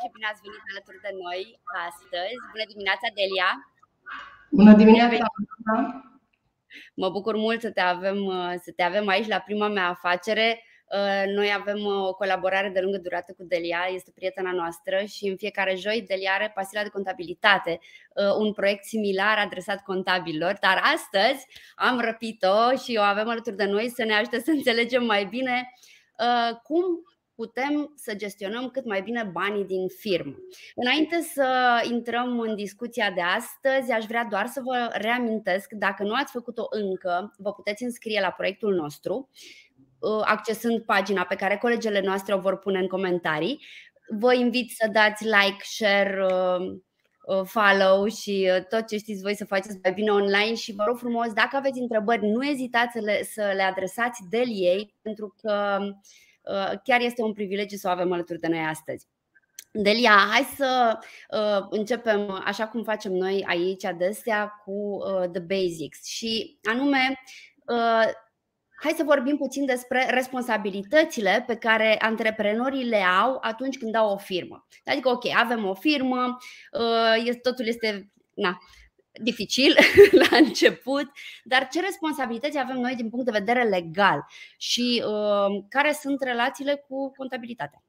și bine ați venit alături de noi astăzi. Bună dimineața, Delia! Bună dimineața! Mă bucur mult să te avem, să te avem aici la prima mea afacere. Uh, noi avem uh, o colaborare de lungă durată cu Delia, este prietena noastră și în fiecare joi Delia are pasiunea de contabilitate, uh, un proiect similar adresat contabililor, dar astăzi am răpit-o și o avem alături de noi să ne ajute să înțelegem mai bine cum putem să gestionăm cât mai bine banii din firmă. Înainte să intrăm în discuția de astăzi, aș vrea doar să vă reamintesc, dacă nu ați făcut-o încă, vă puteți înscrie la proiectul nostru Uh, accesând pagina pe care colegele noastre o vor pune în comentarii. Vă invit să dați like, share, uh, uh, follow și tot ce știți voi să faceți mai bine online și vă rog frumos, dacă aveți întrebări, nu ezitați să le, să le adresați Deliei, pentru că chiar este un privilegiu să o avem alături de noi astăzi. Delia, hai să uh, începem așa cum facem noi aici adesea cu uh, the basics și anume uh, hai să vorbim puțin despre responsabilitățile pe care antreprenorii le au atunci când au o firmă. Adică, ok, avem o firmă, uh, totul este na, dificil la început, dar ce responsabilități avem noi din punct de vedere legal și uh, care sunt relațiile cu contabilitatea?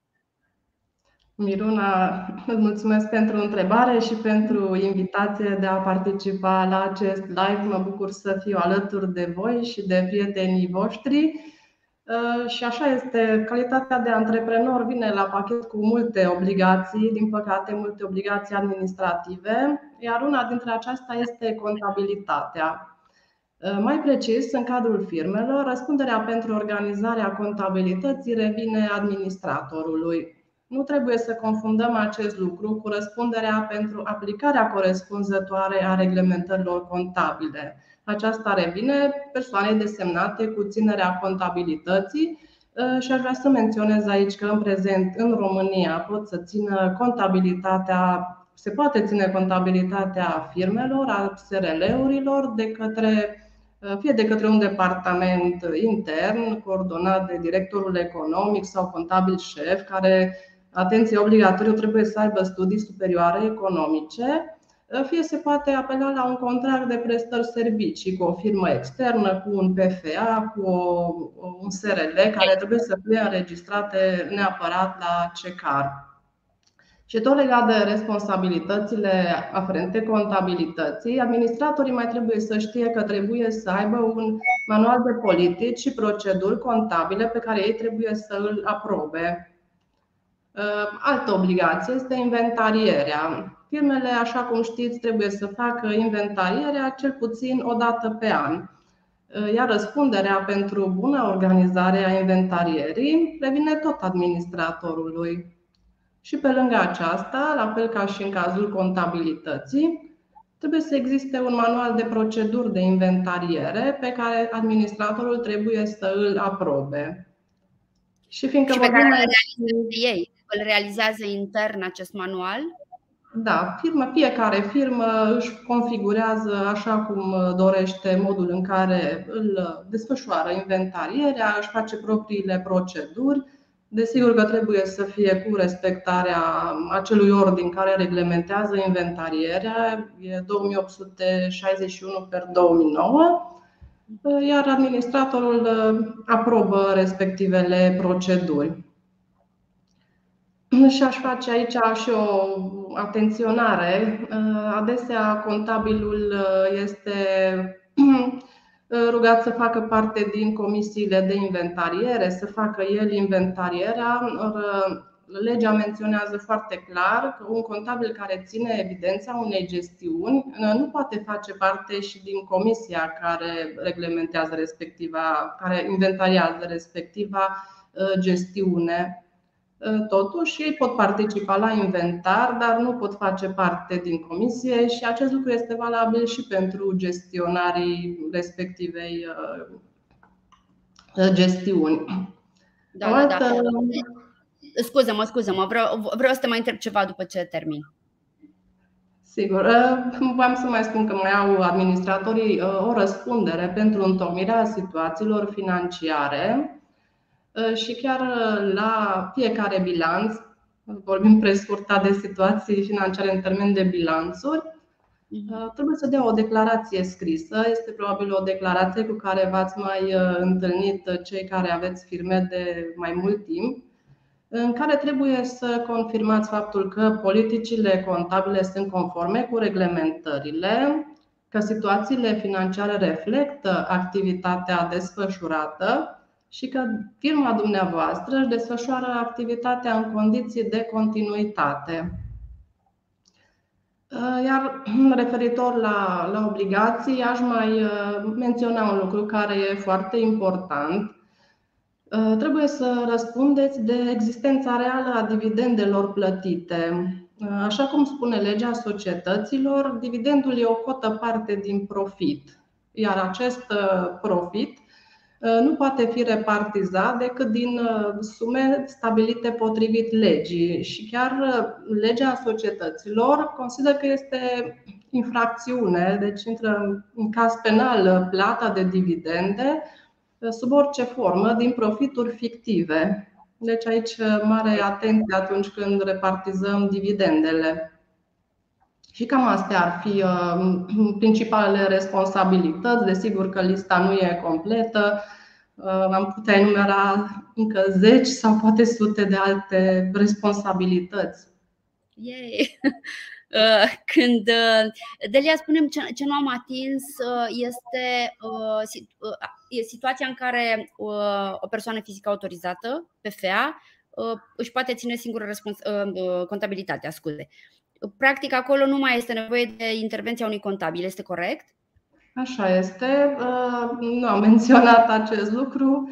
Miruna, îți mulțumesc pentru întrebare și pentru invitație de a participa la acest live. Mă bucur să fiu alături de voi și de prietenii voștri. Uh, și așa este, calitatea de antreprenor vine la pachet cu multe obligații, din păcate multe obligații administrative, iar una dintre acestea este contabilitatea. Uh, mai precis, în cadrul firmelor, răspunderea pentru organizarea contabilității revine administratorului. Nu trebuie să confundăm acest lucru cu răspunderea pentru aplicarea corespunzătoare a reglementărilor contabile. Aceasta revine persoanei desemnate cu ținerea contabilității uh, și aș vrea să menționez aici că în prezent în România pot să țină contabilitatea, se poate ține contabilitatea firmelor, a SRL-urilor de către uh, fie de către un departament intern coordonat de directorul economic sau contabil șef care atenție obligatoriu trebuie să aibă studii superioare economice, fie se poate apela la un contract de prestări servicii cu o firmă externă, cu un PFA, cu o, un SRL care trebuie să fie înregistrate neapărat la CECAR. Și tot legat de responsabilitățile aferente contabilității, administratorii mai trebuie să știe că trebuie să aibă un manual de politici și proceduri contabile pe care ei trebuie să îl aprobe. Ehm, altă obligație este inventarierea. Firmele, așa cum știți, trebuie să facă inventarierea cel puțin o dată pe an. Ehm, iar răspunderea pentru bună organizare a inventarierii revine tot administratorului. Și pe lângă aceasta, la fel ca și în cazul contabilității, trebuie să existe un manual de proceduri de inventariere pe care administratorul trebuie să îl aprobe. Și fiindcă și pe care ei îl realizează intern acest manual? Da, firma, fiecare firmă își configurează așa cum dorește modul în care îl desfășoară inventarierea, își face propriile proceduri. Desigur că trebuie să fie cu respectarea acelui ordin care reglementează inventarierea, e 2861 per 2009, iar administratorul aprobă respectivele proceduri. Și aș face aici și o atenționare. Adesea contabilul uh, este uh, rugat să facă parte din comisiile de inventariere, să facă el inventarierea. Uh, legea menționează foarte clar că un contabil care ține evidența unei gestiuni nu poate face parte și din comisia care reglementează respectiva, care inventariază respectiva gestiune Totuși, ei pot participa la inventar, dar nu pot face parte din comisie și acest lucru este valabil și pentru gestionarii respectivei uh, gestiuni. Da, da, da. Scuze-mă, scuze-mă, vreau, vreau să te mai întreb ceva după ce termin. Sigur. Uh, vreau să mai spun că mai au administratorii uh, o răspundere pentru întocmirea situațiilor financiare Uh, și chiar uh, la fiecare bilanț vorbim prescurtat de situații financiare în termen de bilanțuri, mhm. trebuie să dea o declarație scrisă. Este probabil o declarație cu care v-ați mai întâlnit cei care aveți firme de mai mult timp în care trebuie să confirmați faptul că politicile contabile sunt conforme cu reglementările, că situațiile financiare reflectă activitatea desfășurată și că firma dumneavoastră își desfășoară activitatea în condiții de continuitate. Iar referitor la, la obligații, aș mai uh, menționa un lucru care e foarte important Uh, trebuie să răspundeți de existența reală a dividendelor plătite. Uh, așa cum spune legea societăților, dividendul e o cotă parte din profit, iar acest uh, profit nu poate fi repartizat decât din sume stabilite potrivit legii. Și chiar legea societăților consideră că este infracțiune, deci intră în caz penal plata de dividende sub orice formă din profituri fictive. Deci aici mare atenție atunci când repartizăm dividendele. Și cam astea ar fi uh, principalele responsabilități. Desigur că lista nu e completă. Uh, am putea enumera încă zeci sau poate sute de alte responsabilități. Yay! Uh, când Delia spunem ce, ce nu am atins este e situația în care o persoană fizică autorizată, PFA, își poate ține singură respons- contabilitatea, scuze. Practic, acolo nu mai este nevoie de intervenția unui contabil, este corect? Așa este. Nu am menționat acest lucru.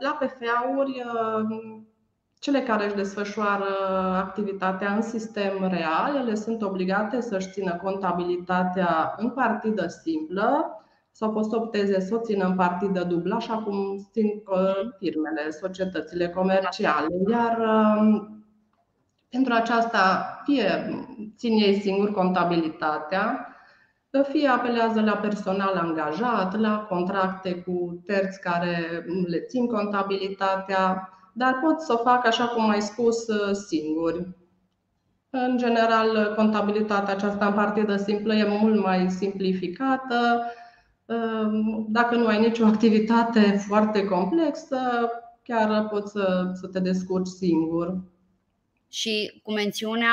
La PFA-uri, cele care își desfășoară activitatea în sistem real, ele sunt obligate să-și țină contabilitatea în partidă simplă, sau pot să opteze să o țină în partidă dublă, așa cum țin uh, firmele, societățile comerciale. Iar um, pentru aceasta, fie țin ei singur contabilitatea, fie apelează la personal angajat, la contracte cu terți care le țin contabilitatea, dar pot să o fac, așa cum ai spus, uh, singuri. În general, contabilitatea aceasta în partidă simplă e mult mai simplificată, Ehm, dacă nu ai nicio activitate foarte complexă, chiar poți să, să te descurci singur. Și cu mențiunea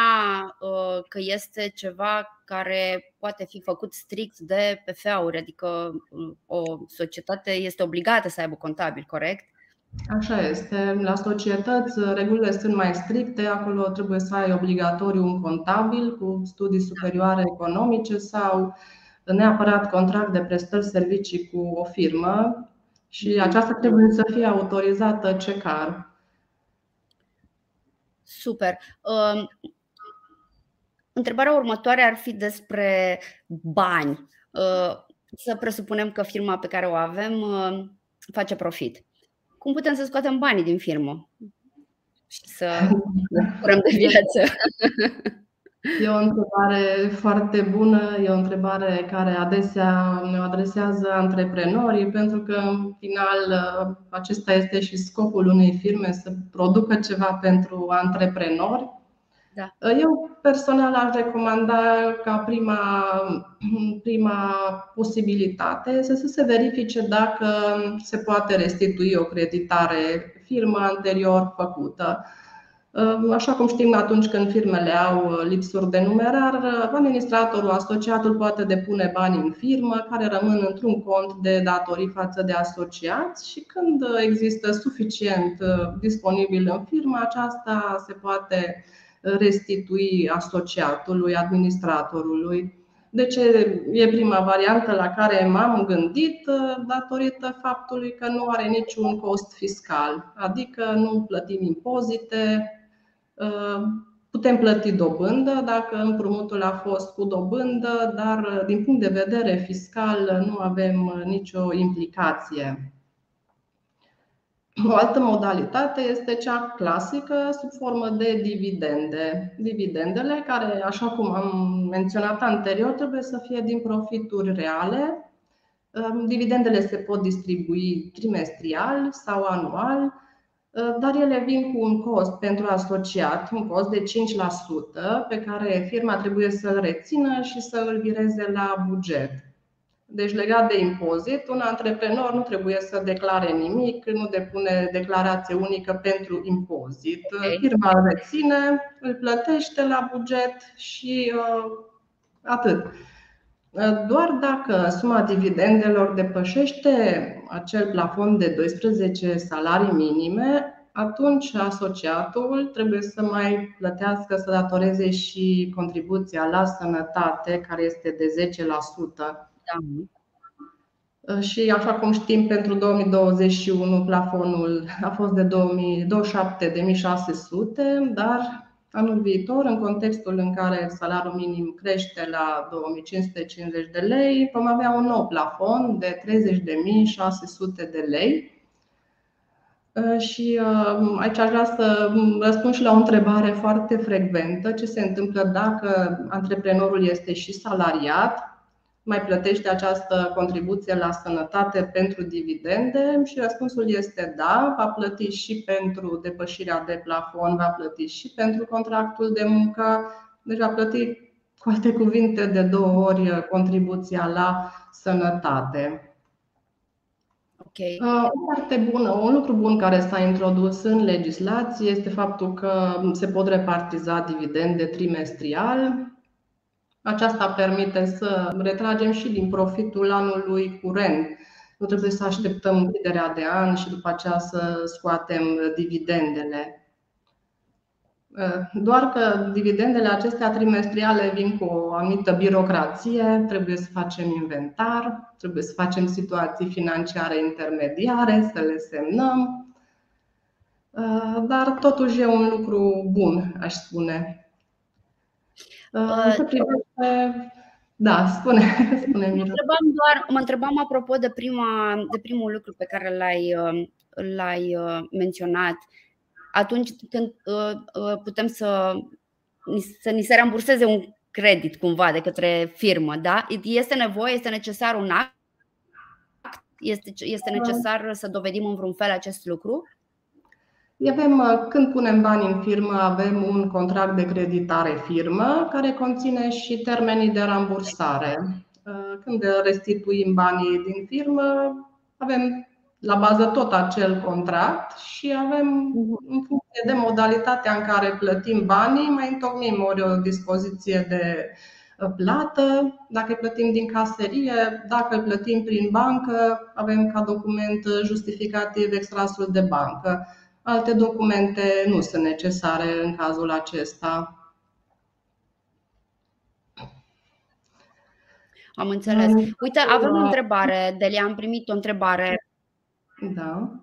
uh, că este ceva care poate fi făcut strict de PFA-uri, adică uh, o societate este obligată să aibă contabil, corect? Așa este. La societăți regulile sunt mai stricte, acolo trebuie să ai obligatoriu un contabil cu studii superioare economice sau neapărat contract de prestări servicii cu o firmă și aceasta trebuie să fie autorizată CECAR. Super. Um, întrebarea următoare ar fi despre bani. Uh, să presupunem că firma pe care o avem uh, face profit. Cum putem să scoatem banii din firmă și să curăm de viață? E o întrebare foarte bună, e o întrebare care adesea ne adresează antreprenorii, pentru că, în final, acesta este și scopul unei firme, să producă ceva pentru antreprenori. Da. Eu personal aș recomanda ca prima, prima posibilitate să se verifice dacă se poate restitui o creditare firmă anterior făcută. Așa cum știm, atunci când firmele au uh, lipsuri de numerar, uh, administratorul, asociatul poate depune bani în firmă care rămân într-un cont de datorii față de asociați și când uh, există suficient disponibil în firmă, aceasta se poate restitui asociatului, administratorului. Deci e prima variantă la care m-am gândit datorită faptului că nu are niciun cost fiscal, adică nu plătim impozite, Putem plăti dobândă dacă împrumutul a fost cu dobândă, dar din punct de vedere fiscal nu avem nicio implicație. O altă modalitate este cea clasică sub formă de dividende. Dividendele care, așa cum am menționat anterior, trebuie să fie din profituri reale. Dividendele se pot distribui trimestrial sau anual dar ele vin cu un cost pentru asociat, un cost de 5% pe care firma trebuie să-l rețină și să îl vireze la buget. Deci legat de impozit, un antreprenor nu trebuie să declare nimic, nu depune declarație unică pentru impozit. Okay. Firma îl reține, îl plătește la buget și uh, atât. Doar dacă suma dividendelor depășește acel plafon de 12 salarii minime, atunci asociatul trebuie să mai plătească, să datoreze și contribuția la sănătate, care este de 10%. Da. Și așa cum știm, pentru 2021 plafonul a fost de 27.600, dar anul viitor, în contextul în care salariul minim crește la 2550 de lei, vom avea un nou plafon de 30.600 de lei. Și aici aș vrea să răspund și la o întrebare foarte frecventă. Ce se întâmplă dacă antreprenorul este și salariat mai plătește această contribuție la sănătate pentru dividende? Și răspunsul este da, va plăti și pentru depășirea de plafon, va plăti și pentru contractul de muncă, deci va plăti, cu alte cuvinte, de două ori contribuția la sănătate. Okay. Uh, foarte bună, un lucru bun care s-a introdus în legislație este faptul că se pot repartiza dividende trimestrial. Aceasta permite să retragem și din profitul anului curent. Nu trebuie să așteptăm închiderea de an și după aceea să scoatem dividendele. Doar că dividendele acestea trimestriale vin cu o anumită birocrație, trebuie să facem inventar, trebuie să facem situații financiare intermediare, să le semnăm. Dar totuși e un lucru bun, aș spune. Uh, ce privește da, spune, spune mă întrebam doar, mă întrebam apropo de, prima, de primul lucru pe care l-ai, uh, l-ai uh, menționat. Atunci când putem să, să ni se ramburseze un credit cumva de către firmă, da? Este nevoie, este necesar un act? Este, este necesar să dovedim în vreun fel acest lucru? Avem, uh, când punem bani în firmă, avem un contract de creditare firmă care conține și termenii de rambursare. Uh, când restituim banii din firmă, avem la bază tot acel contract și avem, în funcție de modalitatea în care plătim banii, mai întocmim ori o dispoziție de uh, plată, dacă îi plătim din caserie, dacă îl plătim prin bancă, avem ca document justificativ extrasul de bancă. Alte documente nu sunt necesare în cazul acesta. Am înțeles. Uite, avem o întrebare, Delia, am primit o întrebare. Da.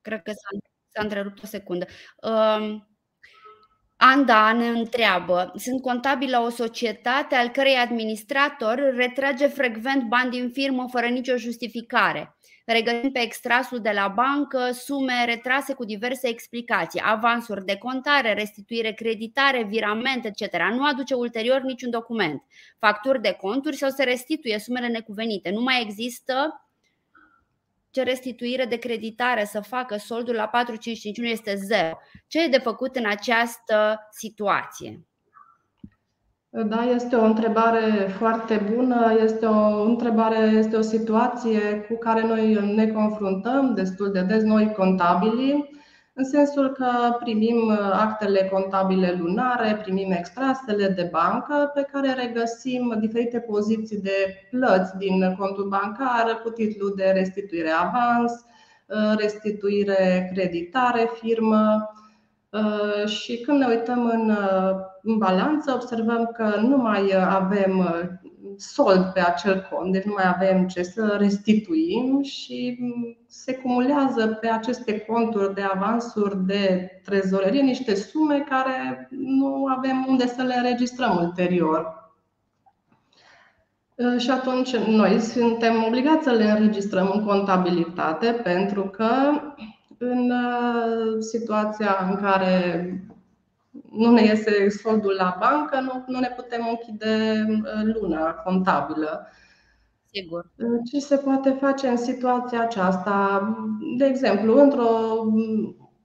Cred că s-a, s-a întrerupt o secundă. Uh, Anda ne întreabă, sunt contabil la o societate al cărei administrator retrage frecvent bani din firmă fără nicio justificare. Regăsim pe extrasul de la bancă sume retrase cu diverse explicații, avansuri de contare, restituire creditare, virament, etc. Nu aduce ulterior niciun document, facturi de conturi sau se restituie sumele necuvenite. Nu mai există ce restituire de creditare să facă soldul la 4551 este zero. Ce e de făcut în această situație? Da, este o întrebare foarte bună, este o întrebare, este o situație cu care noi ne confruntăm destul de des noi contabili, în sensul că primim actele contabile lunare, primim extrasele de bancă pe care regăsim diferite poziții de plăți din contul bancar cu titlu de restituire avans, restituire creditare firmă, Uh, și când ne uităm în, uh, în balanță, observăm că nu mai avem uh, sold pe acel cont, deci nu mai avem ce să restituim și mm, se cumulează pe aceste conturi de avansuri de trezorerie niște sume care nu avem unde să le înregistrăm ulterior. Și atunci noi suntem obligați să le înregistrăm în contabilitate pentru că în uh, situația în care nu ne iese soldul la bancă, nu, nu ne putem închide uh, luna contabilă. Sigur. Ce se poate face în situația aceasta? De exemplu, într-o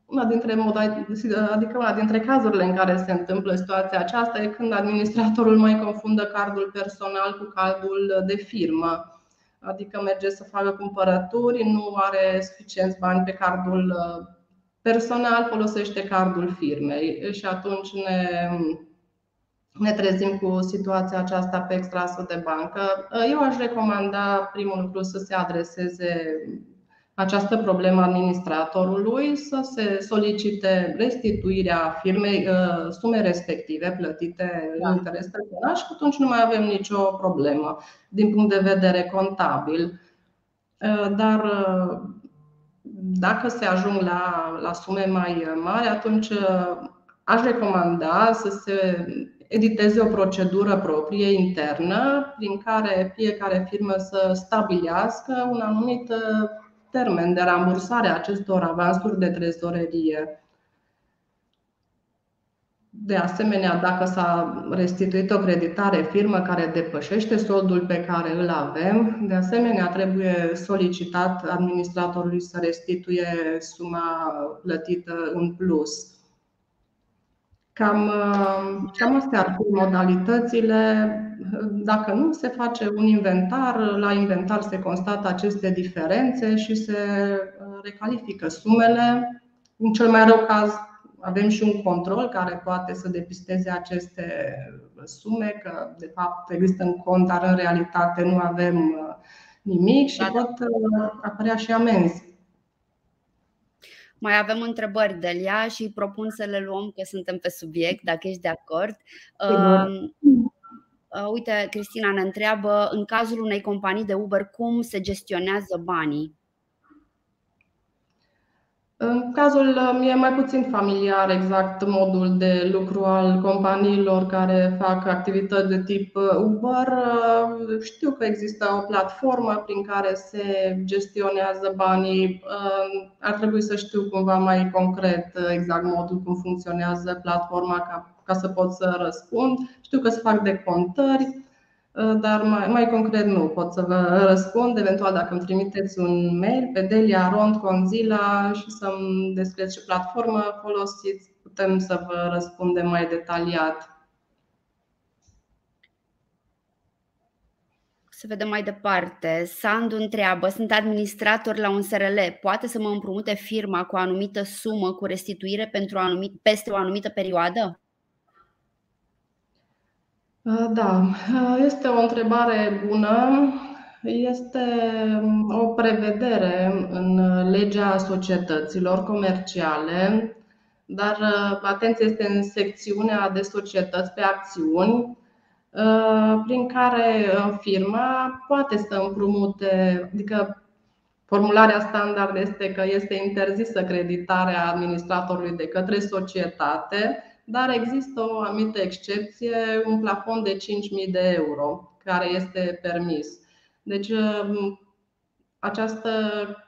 una dintre modalități, adică una dintre cazurile în care se întâmplă situația aceasta e când administratorul mai confundă cardul personal cu cardul de firmă. Adică merge să facă cumpărături, nu are suficienți bani pe cardul uh, personal, folosește cardul firmei și atunci ne, ne trezim cu situația aceasta pe extrasul de bancă. Uh, eu aș recomanda primul lucru să se adreseze această problemă administratorului să se solicite restituirea firmei uh, sume respective plătite da. în interes personal și atunci nu mai avem nicio problemă din punct de vedere contabil. Uh, dar uh, dacă se ajung la, la sume mai mari, atunci aș recomanda să se editeze o procedură proprie internă prin care fiecare firmă să stabilească un anumit termen de rambursare a acestor avansuri de trezorerie. De asemenea, dacă s-a restituit o creditare firmă care depășește soldul pe care îl avem, de asemenea trebuie solicitat administratorului să restituie suma plătită în plus. Cam, cam astea ar fi modalitățile dacă nu, se face un inventar, la inventar se constată aceste diferențe și se uh, recalifică sumele. În cel mai rău caz, avem și un control care poate să depisteze aceste sume, că de fapt există în cont, dar în realitate nu avem uh, nimic și da, da. pot uh, apărea și amenzi. Mai avem întrebări, Delia, și propun să le luăm că suntem pe subiect, dacă ești de acord. Uh, Uh, uite, Cristina ne întreabă, în cazul unei companii de Uber, cum se gestionează banii? În cazul mi e mai puțin familiar exact modul de lucru al companiilor care fac activități de tip Uber. Știu că există o platformă prin care se gestionează banii. Ar trebui să știu cumva mai concret exact modul cum funcționează platforma ca ca să pot să răspund. Știu că se fac decontări, uh, dar mai, mai concret nu pot să vă răspund. Eventual, dacă îmi trimiteți un mail pe Delia Rond Conzila și să-mi descrieți ce platformă folosiți, putem să vă răspundem mai detaliat. Să vedem mai departe. Sandu întreabă, sunt administrator la un SRL, poate să mă împrumute firma cu o anumită sumă cu restituire pentru o anumit, peste o anumită perioadă? Uh, da, uh, este o întrebare bună. Este um, o prevedere în legea societăților comerciale, dar uh, atenție este în secțiunea de societăți pe acțiuni, prin care firma poate să împrumute, adică formularea standard este că este interzisă creditarea administratorului de către societate dar există o anumită excepție, un plafon de 5.000 de euro care este permis. Deci um, această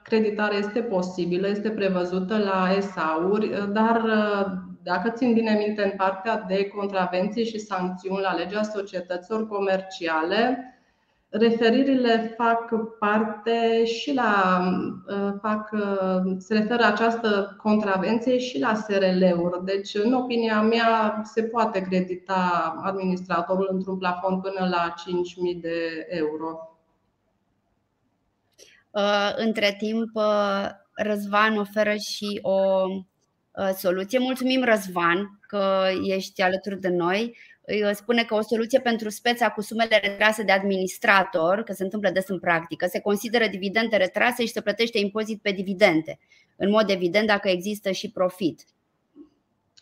creditare este posibilă, este prevăzută la ESA-uri, dar uh, dacă țin bine minte în partea de contravenții și sancțiuni la legea societăților comerciale, Referirile fac parte și la uh, fac, uh, se referă această contravenție și la SRL-uri. Deci, în opinia mea, se poate credita administratorul într-un plafon până la 5.000 de euro. Uh, între timp, Răzvan oferă și o soluție. Mulțumim, Răzvan, că ești alături de noi spune că o soluție pentru speța cu sumele retrase de administrator, că se întâmplă des în practică, se consideră dividende retrase și se plătește impozit pe dividende. În mod evident, dacă există și profit.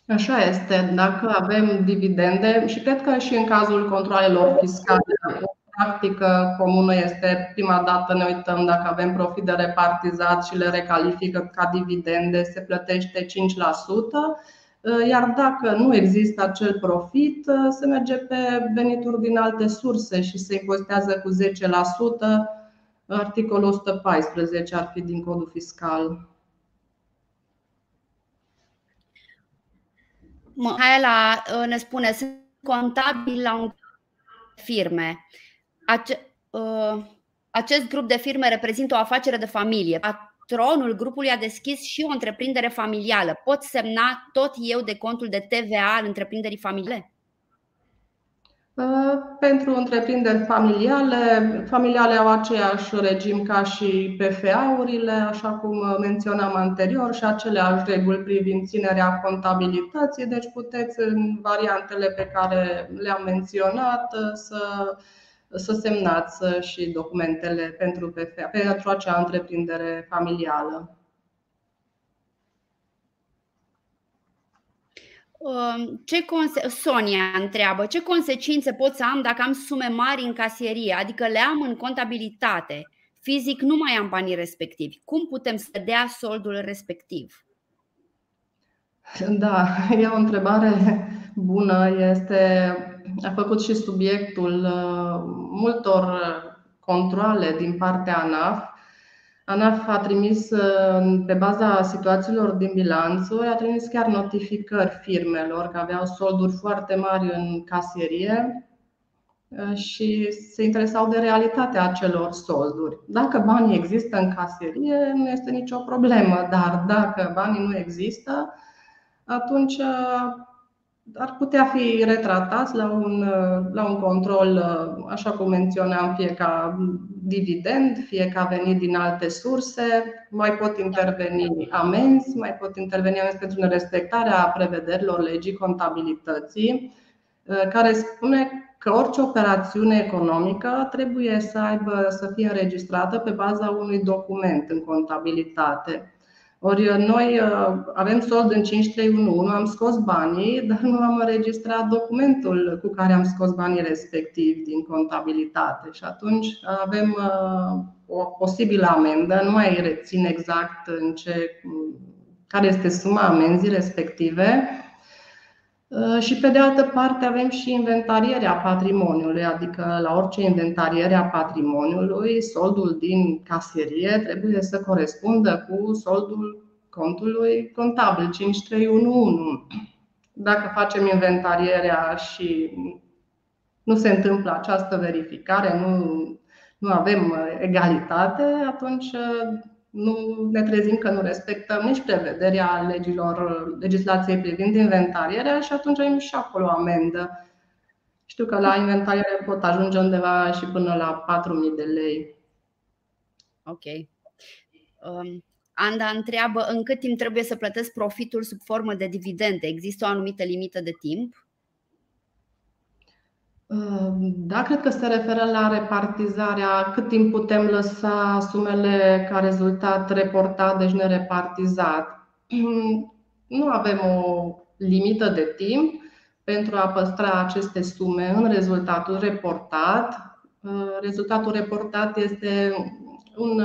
Așa este. Dacă avem dividende, și cred că și în cazul controlelor fiscale, o practică comună este prima dată ne uităm dacă avem profit de repartizat și le recalifică ca dividende, se plătește 5%. Uh, iar dacă nu există acel profit, uh, se merge pe venituri din alte surse și se impozitează cu 10%. Articolul 114 ar fi din codul fiscal. Mihaela uh, ne spune, sunt contabil la un firme. Ace- Acest grup de firme reprezintă o afacere de familie. Patronul grupului a deschis și o întreprindere familială. Pot semna tot eu de contul de TVA al întreprinderii familiale? Uh, pentru întreprinderi familiale, familiale au aceeași regim ca și PFA-urile, așa cum menționam anterior, și aceleași reguli privind ținerea contabilității, deci puteți în variantele pe care le-am menționat să, să semnați și documentele pentru PFA, pentru acea întreprindere familială. Um, ce conse- Sonia întreabă ce consecințe pot să am dacă am sume mari în casierie, adică le am în contabilitate. Fizic nu mai am banii respectivi. Cum putem să dea soldul respectiv? Da, e o întrebare bună. Este, a făcut și subiectul uh, multor controle din partea ANAF ANAF a trimis, uh, pe baza situațiilor din bilanțuri, a trimis chiar notificări firmelor că aveau solduri foarte mari în casierie uh, și se interesau de realitatea acelor solduri. Dacă banii există în casierie, nu este nicio problemă, dar dacă banii nu există, atunci uh, ar putea fi retratați la un, la un control, așa cum menționam, fie ca dividend, fie că a venit din alte surse, mai pot interveni amenzi, mai pot interveni amenzi pentru nerespectarea prevederilor legii contabilității, care spune că orice operațiune economică trebuie să aibă să fie înregistrată pe baza unui document în contabilitate. Ori uh, noi uh, avem sold în 5311, am scos banii, dar nu am înregistrat documentul cu care am scos banii respectivi din contabilitate. Și atunci avem uh, o posibilă amendă, nu mai rețin exact în ce, care este suma amenzii respective, Uh, și pe de altă parte avem și inventarierea patrimoniului, adică la orice inventariere a patrimoniului, soldul din caserie trebuie să corespundă cu soldul contului contabil 5311. Dacă facem inventarierea și nu se întâmplă această verificare, nu, nu avem egalitate, atunci nu ne trezim că nu respectăm nici prevederea legilor, legislației privind inventarierea și atunci avem și acolo amendă. Știu că la inventariere pot ajunge undeva și până la 4.000 de lei. Ok. Um, Anda întreabă în cât timp trebuie să plătesc profitul sub formă de dividende. Există o anumită limită de timp? Da, cred că se referă la repartizarea, cât timp putem lăsa sumele ca rezultat reportat, deci nerepartizat. Nu avem o limită de timp pentru a păstra aceste sume în rezultatul reportat. Rezultatul reportat este un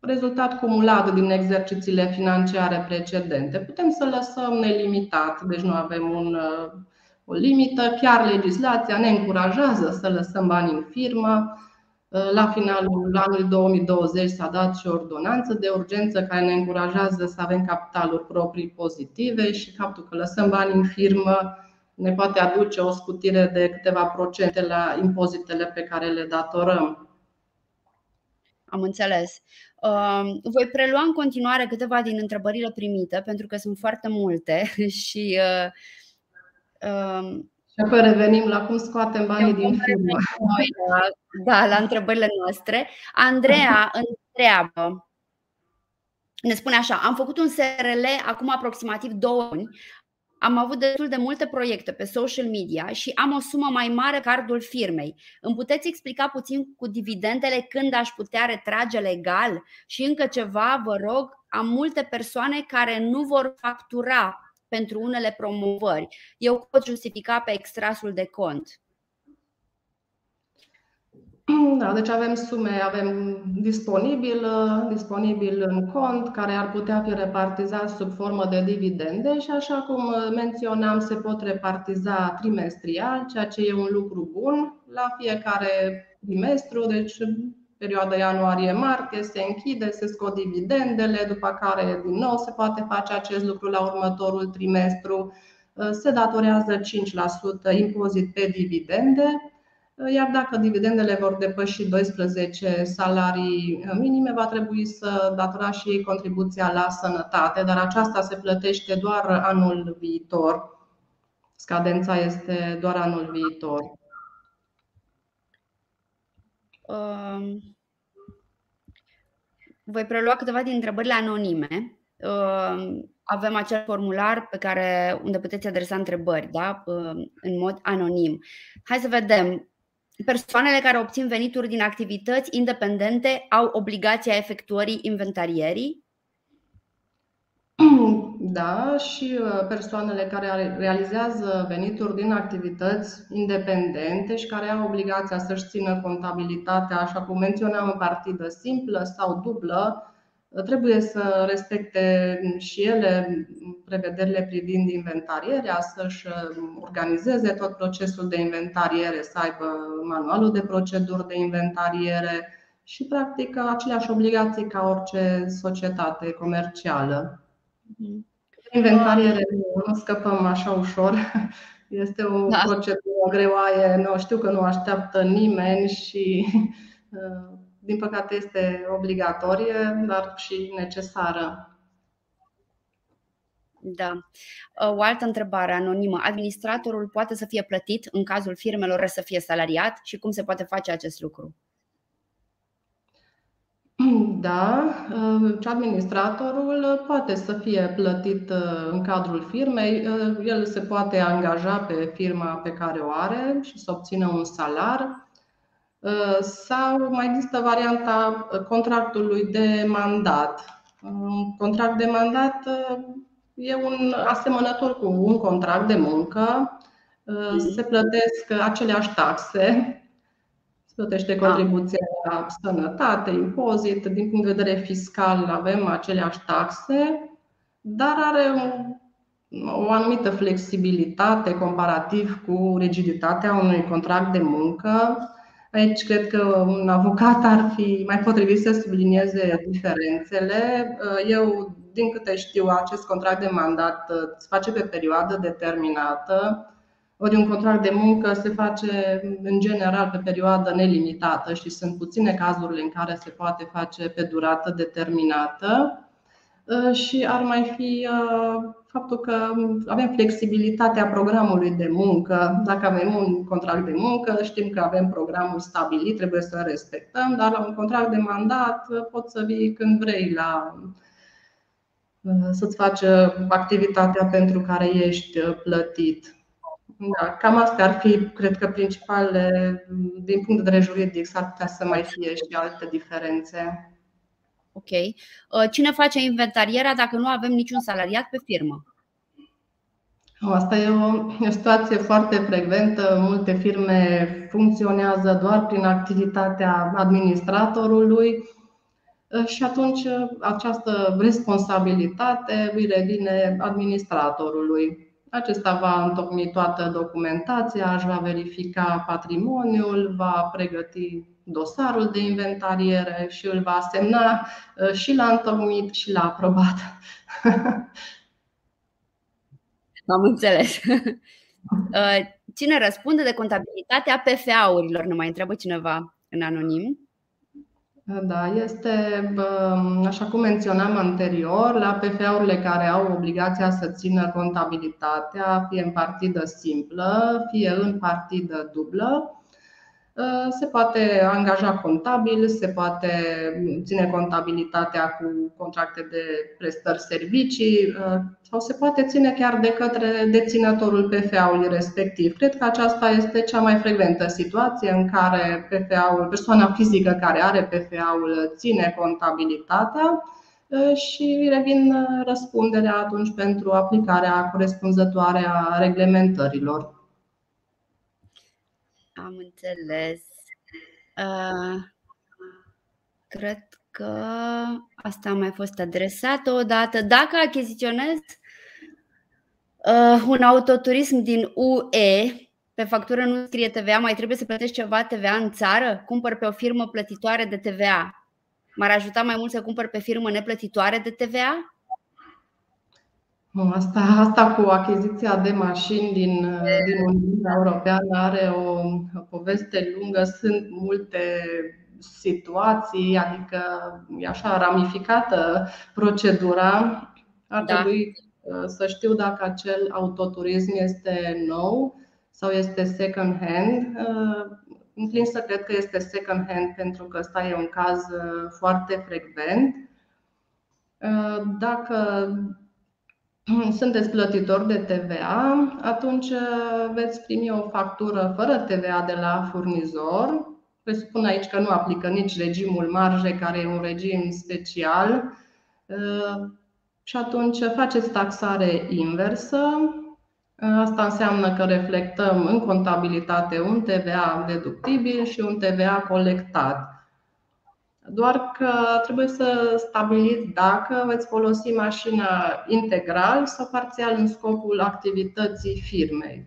rezultat cumulat din exercițiile financiare precedente. Putem să lăsăm nelimitat, deci nu avem un o limită. Chiar legislația ne încurajează să lăsăm bani în firmă. La finalul anului 2020 s-a dat și o ordonanță de urgență care ne încurajează să avem capitaluri proprii pozitive și faptul că lăsăm bani în firmă ne poate aduce o scutire de câteva procente la impozitele pe care le datorăm. Am înțeles. Voi prelua în continuare câteva din întrebările primite, pentru că sunt foarte multe și uh, Um, și apoi revenim la cum scoatem banii din firmă. Da, da, la întrebările noastre. Andreea întreabă, ne spune așa, am făcut un SRL acum aproximativ două ani, am avut destul de multe proiecte pe social media și am o sumă mai mare cardul firmei. Îmi puteți explica puțin cu dividendele când aș putea retrage legal? Și încă ceva, vă rog, am multe persoane care nu vor factura pentru unele promovări. Eu pot justifica pe extrasul de cont. Da, deci avem sume, avem disponibil, disponibil în cont care ar putea fi repartizat sub formă de dividende și așa cum menționam, se pot repartiza trimestrial, ceea ce e un lucru bun la fiecare trimestru, deci perioada ianuarie-martie, se închide, se scot dividendele, după care din nou se poate face acest lucru la următorul trimestru. Se datorează 5% impozit pe dividende iar dacă dividendele vor depăși 12 salarii minime, va trebui să datorați și contribuția la sănătate, dar aceasta se plătește doar anul viitor. Scadența este doar anul viitor. Um, voi prelua câteva din întrebările anonime. Um, avem acel formular pe care unde puteți adresa întrebări, da? Um, în mod anonim. Hai să vedem. Persoanele care obțin venituri din activități independente au obligația efectuării inventarierii? Da, și uh, persoanele care realizează venituri din activități independente și care au obligația să-și țină contabilitatea, așa cum menționam, în partidă simplă sau dublă, uh, trebuie să respecte și ele prevederile privind inventarierea, să-și uh, organizeze tot procesul de inventariere, să aibă manualul de proceduri de inventariere și, practic, aceleași obligații ca orice societate comercială. Mhm. Inventariere nu scăpăm așa ușor. Este o da. procedură greoaie, nu știu că nu așteaptă nimeni și uh, din păcate este obligatorie, dar și necesară. Da. O altă întrebare anonimă. Administratorul poate să fie plătit în cazul firmelor să fie salariat și cum se poate face acest lucru? Da, uh, administratorul poate să fie plătit uh, în cadrul firmei. Uh, el se poate angaja pe firma pe care o are și să obțină un salar. Sau mai există varianta contractului de mandat. Un contract de mandat e un asemănător cu un contract de muncă. Se plătesc aceleași taxe plătește da. contribuția la sănătate, impozit. Din punct de vedere fiscal avem aceleași taxe, dar are o anumită flexibilitate comparativ cu rigiditatea unui contract de muncă. Aici cred că un avocat ar fi mai potrivit să sublinieze diferențele. Eu, din câte știu, acest contract de mandat se face pe perioadă determinată ori un contract de muncă se face în general pe perioadă nelimitată și sunt puține cazurile în care se poate face pe durată determinată. Uh, și ar mai fi uh, faptul că avem flexibilitatea programului de muncă. Dacă avem un contract de muncă, știm că avem programul stabilit, trebuie să respectăm, dar la un contract de mandat uh, poți să vii când vrei la să-ți faci activitatea pentru care ești plătit. Da, cam astea ar fi, cred că, principalele, din punct de vedere juridic, s-ar putea să mai fie și alte diferențe. Ok. Uh, cine face inventarierea dacă nu avem niciun salariat pe firmă? Asta e o situație foarte frecventă. Multe firme funcționează doar prin activitatea administratorului uh, și atunci uh, această responsabilitate îi revine administratorului. Acesta va întocmi toată documentația, își va verifica patrimoniul, va pregăti dosarul de inventariere și îl va semna uh, și la întocmit și la aprobat. Am înțeles. Uh, cine răspunde de contabilitatea PFA-urilor? Nu mai întreabă cineva în anonim. Da, este, așa cum menționam anterior, la PFA-urile care au obligația să țină contabilitatea, fie în partidă simplă, fie în partidă dublă, Uh, se poate angaja contabil, se poate ține contabilitatea cu contracte de prestări servicii uh, sau se poate ține chiar de către deținătorul PFA-ului respectiv. Cred că aceasta este cea mai frecventă situație în care PFA-ul, persoana fizică care are PFA-ul ține contabilitatea uh, și revin răspunderea atunci pentru aplicarea corespunzătoare a reglementărilor. Am înțeles. Uh, cred că asta a mai fost adresată odată. Dacă achiziționez uh, un autoturism din UE, pe factură nu scrie TVA, mai trebuie să plătești ceva TVA în țară? Cumpăr pe o firmă plătitoare de TVA. M-ar ajuta mai mult să cumpăr pe firmă neplătitoare de TVA? Asta, asta cu achiziția de mașini din, din Uniunea Europeană are o, o poveste lungă, sunt multe situații, adică e așa ramificată procedura. Ar da. trebui uh, să știu dacă acel autoturism este nou sau este second hand. Uh, înclin să cred că este second hand pentru că ăsta e un caz uh, foarte frecvent. Dacă sunteți plătitor de TVA, atunci veți primi o factură fără TVA de la furnizor Presupun aici că nu aplică nici regimul marje, care e un regim special. Uh, și atunci faceți taxare inversă. Uh, asta înseamnă că reflectăm în contabilitate un TVA deductibil și un TVA colectat. Doar că trebuie să stabiliți dacă veți folosi mașina integral sau parțial în scopul activității firmei.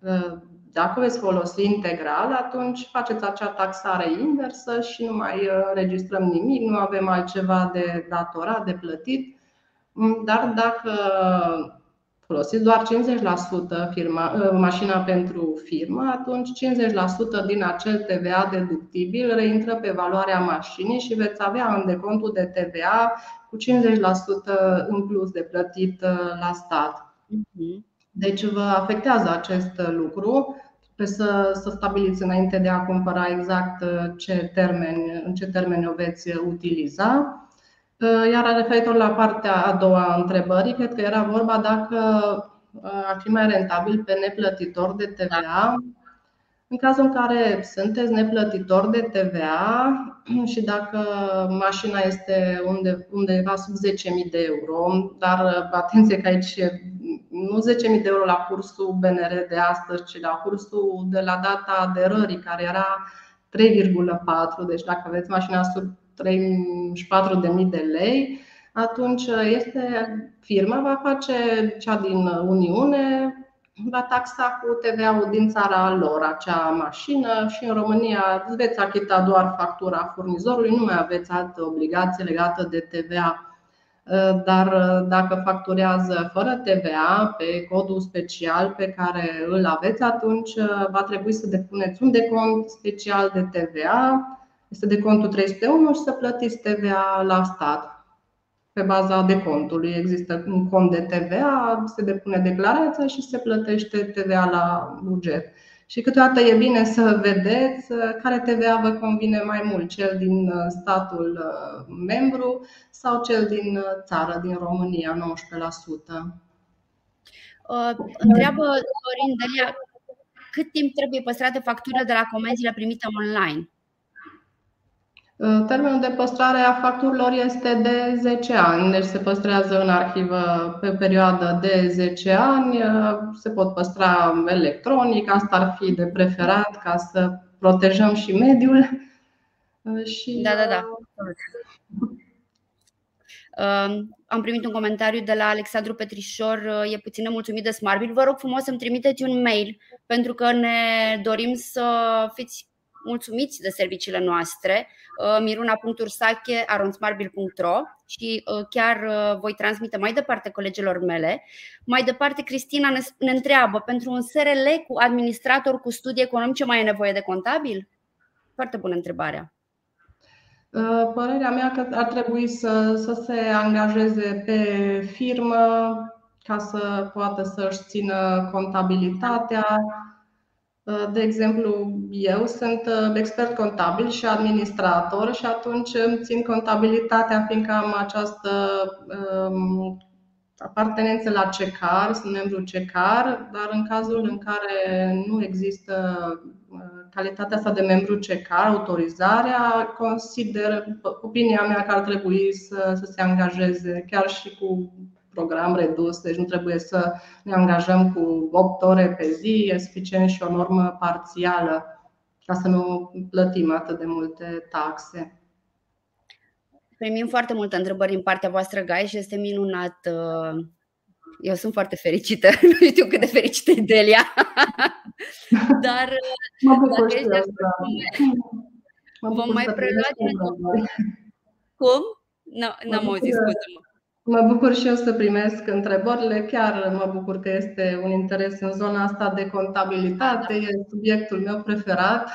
Uh, dacă veți folosi integral, atunci faceți acea taxare inversă și nu mai uh, registrăm nimic, nu avem altceva de datorat, de plătit. Mm, dar dacă folosiți doar 50% firma, uh, mașina pentru firmă, atunci 50% din acel TVA deductibil reintră pe valoarea mașinii și veți avea în decontul de TVA cu 50% în plus de plătit uh, la stat. Mhm. Deci vă afectează acest lucru. Trebuie să, să stabiliți înainte de a cumpăra exact uh, ce termeni, în ce termeni o veți utiliza. Uh, iar referitor la partea a doua a întrebării, cred că era vorba dacă uh, ar fi mai rentabil pe neplătitor de TVA. În cazul în care sunteți neplătitor de TVA și dacă mașina este undeva sub 10.000 de euro, dar atenție că aici nu 10.000 de euro la cursul BNR de astăzi, ci la cursul de la data aderării, care era 3,4. Deci dacă aveți mașina sub 34.000 de lei, atunci este firma va face cea din Uniune, va taxa cu TVA-ul din țara lor acea mașină și în România veți achita doar factura furnizorului, nu mai aveți altă obligație legată de TVA. Uh, dar uh, dacă facturează fără TVA pe codul special pe care îl aveți, atunci uh, va trebui să depuneți un decont special de TVA, este decontul 301 și să plătiți TVA la stat. Pe baza decontului există un cont de TVA, se depune declarația și se plătește TVA la buget. Și câteodată e bine să vedeți uh, care TVA vă convine mai mult, cel din uh, statul uh, membru sau cel din țară, din România, 19%. Întreabă Dorin Delia, cât timp trebuie păstrată factura de la comenzile primite online? Termenul de păstrare a facturilor este de 10 ani, deci se păstrează în arhivă pe o perioadă de 10 ani. Se pot păstra electronic, asta ar fi de preferat ca să protejăm și mediul. Și... Da, da, da. Am primit un comentariu de la Alexandru Petrișor, e puțin mulțumit de Smartbill. Vă rog frumos să-mi trimiteți un mail pentru că ne dorim să fiți mulțumiți de serviciile noastre, uh, miruna.ursache.aronsmarbil.ro și uh, chiar uh, voi transmite mai departe colegilor mele. Mai departe, Cristina ne, ne întreabă, pentru un SRL cu administrator cu studii economice mai e nevoie de contabil? Foarte bună întrebarea. Părerea mea că ar trebui să, să se angajeze pe firmă ca să poată să-și țină contabilitatea, de exemplu, eu sunt uh, expert contabil și administrator și atunci îmi țin contabilitatea fiindcă am această um, apartenență la CECAR, sunt membru CECAR, dar în cazul în care nu există uh, calitatea asta de membru CECAR, autorizarea, consider, opinia mea că ar trebui să, să se angajeze chiar și cu program redus, deci nu trebuie să ne angajăm cu 8 ore pe zi, e suficient și o normă parțială ca să nu plătim atât de multe taxe. Primim foarte multe întrebări în partea voastră, Gai, și este minunat. Uh, eu sunt foarte fericită. Nu știu cât de fericită e Delia. Dar mă bucur și vom mai prelua Cum? Nu, n-am auzit, scuză-mă. Mă bucur și eu să primesc întrebările. Chiar mă bucur că este un interes în zona asta de contabilitate. E subiectul meu preferat.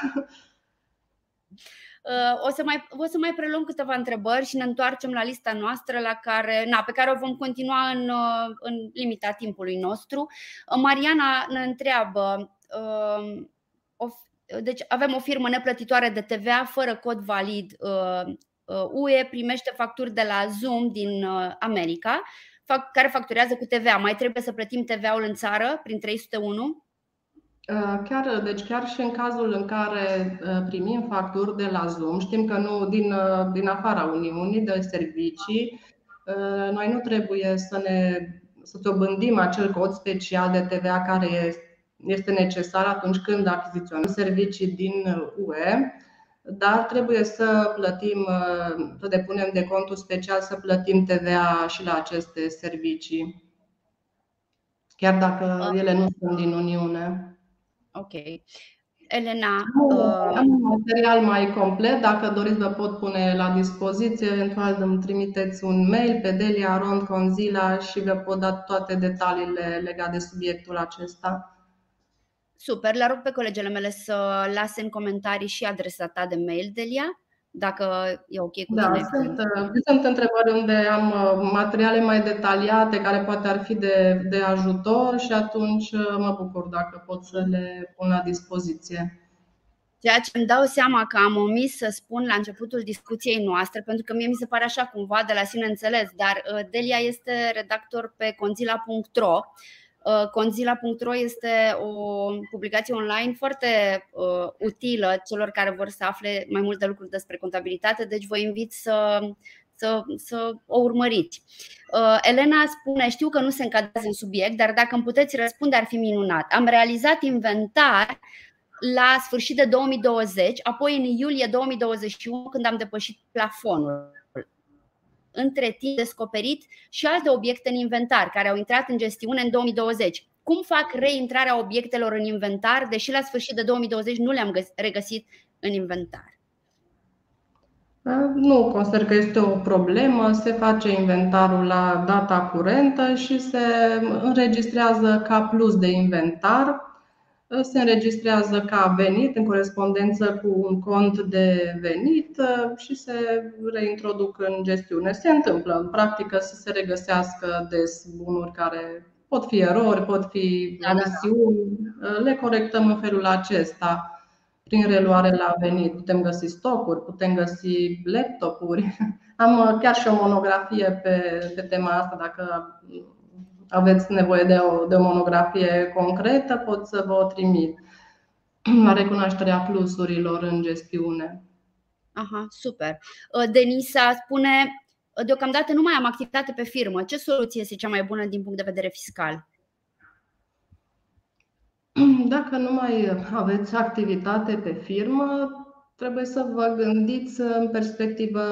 Uh, o să, mai, o să mai preluăm câteva întrebări și ne întoarcem la lista noastră la care, na, pe care o vom continua în, uh, în limita timpului nostru. Uh, Mariana ne întreabă, deci avem o firmă neplătitoare de TVA fără cod valid UE, primește facturi de la Zoom din America, care facturează cu TVA. Mai trebuie să plătim TVA-ul în țară prin 301? Uh, chiar, deci chiar și în cazul în care uh, primim facturi de la Zoom, știm că nu din, uh, din afara Uniunii de servicii, noi nu trebuie să ne să dobândim acel cod special de TVA care este necesar atunci când achiziționăm servicii din UE, dar trebuie să plătim, să depunem de contul special să plătim TVA și la aceste servicii, chiar dacă ele nu sunt din Uniune. Ok. Elena. Uh... Am un material mai complet. Dacă doriți, vă pot pune la dispoziție. Eventual îmi trimiteți un mail pe Delia Rond Conzila și vă pot da toate detaliile legate de subiectul acesta. Super, le rog pe colegele mele să lase în comentarii și adresa ta de mail, Delia dacă e ok cu da, tine. Sunt, uh, sunt întrebări unde am uh, materiale mai detaliate care poate ar fi de, de ajutor și atunci uh, mă bucur dacă pot să le pun la dispoziție. Ceea ce îmi dau seama că am omis să spun la începutul discuției noastre, pentru că mie mi se pare așa cumva de la sine înțeles, dar Delia este redactor pe conzila.ro Uh, Conzila.ro este o publicație online foarte uh, utilă celor care vor să afle mai multe lucruri despre contabilitate, deci vă invit să, să, să o urmăriți. Uh, Elena spune, știu că nu se încadrează în subiect, dar dacă îmi puteți răspunde ar fi minunat. Am realizat inventar la sfârșit de 2020, apoi în iulie 2021 când am depășit plafonul între timp descoperit și alte obiecte în inventar care au intrat în gestiune în 2020. Cum fac reintrarea obiectelor în inventar, deși la sfârșit de 2020 nu le-am regăsit în inventar? Nu consider că este o problemă. Se face inventarul la data curentă și se înregistrează ca plus de inventar se înregistrează ca venit în corespondență cu un cont de venit uh, și se reintroduc în gestiune. Se întâmplă în practică să se regăsească des bunuri care pot fi erori, pot fi omisiuni. Uh, le corectăm în felul acesta prin reluare la venit. Putem găsi stocuri, putem găsi laptopuri. Am uh, chiar și o monografie pe, pe tema asta, dacă aveți nevoie de o, de o monografie concretă, pot să vă o trimit la recunoașterea plusurilor în gestiune. Aha, super. Uh, Denisa spune, uh, deocamdată nu mai am activitate pe firmă. Ce soluție este cea mai bună din punct de vedere fiscal? Dacă nu mai aveți activitate pe firmă, trebuie să vă gândiți în perspectivă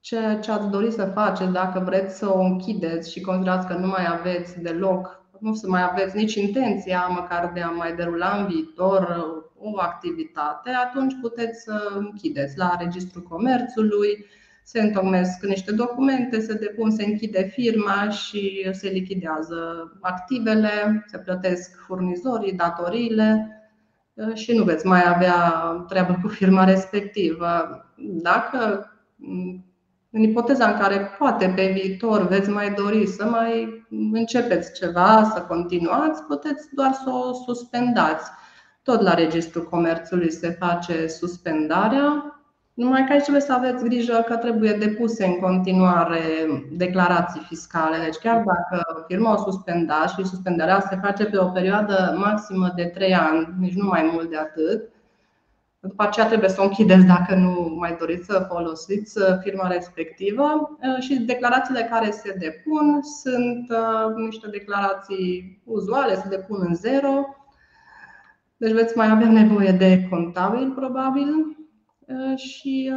ceea ce ați dori să faceți, dacă vreți să o închideți și considerați că nu mai aveți deloc, nu să mai aveți nici intenția măcar de a mai derula în viitor o activitate, atunci puteți să închideți la Registrul Comerțului, se întocmesc niște documente, se depun, se închide firma și se lichidează activele, se plătesc furnizorii, datoriile și nu veți mai avea treabă cu firma respectivă. Dacă în ipoteza în care poate pe viitor veți mai dori să mai începeți ceva, să continuați, puteți doar să o suspendați. Tot la Registrul Comerțului se face suspendarea, numai că aici trebuie să aveți grijă că trebuie depuse în continuare declarații fiscale. Deci chiar dacă firma o suspendați și suspendarea se face pe o perioadă maximă de 3 ani, nici nu mai mult de atât, după aceea trebuie să o închideți dacă nu mai doriți să folosiți uh, firma respectivă. Uh, și declarațiile care se depun sunt uh, niște declarații uzuale, se depun în zero. Deci veți mai avea nevoie de contabil, probabil, și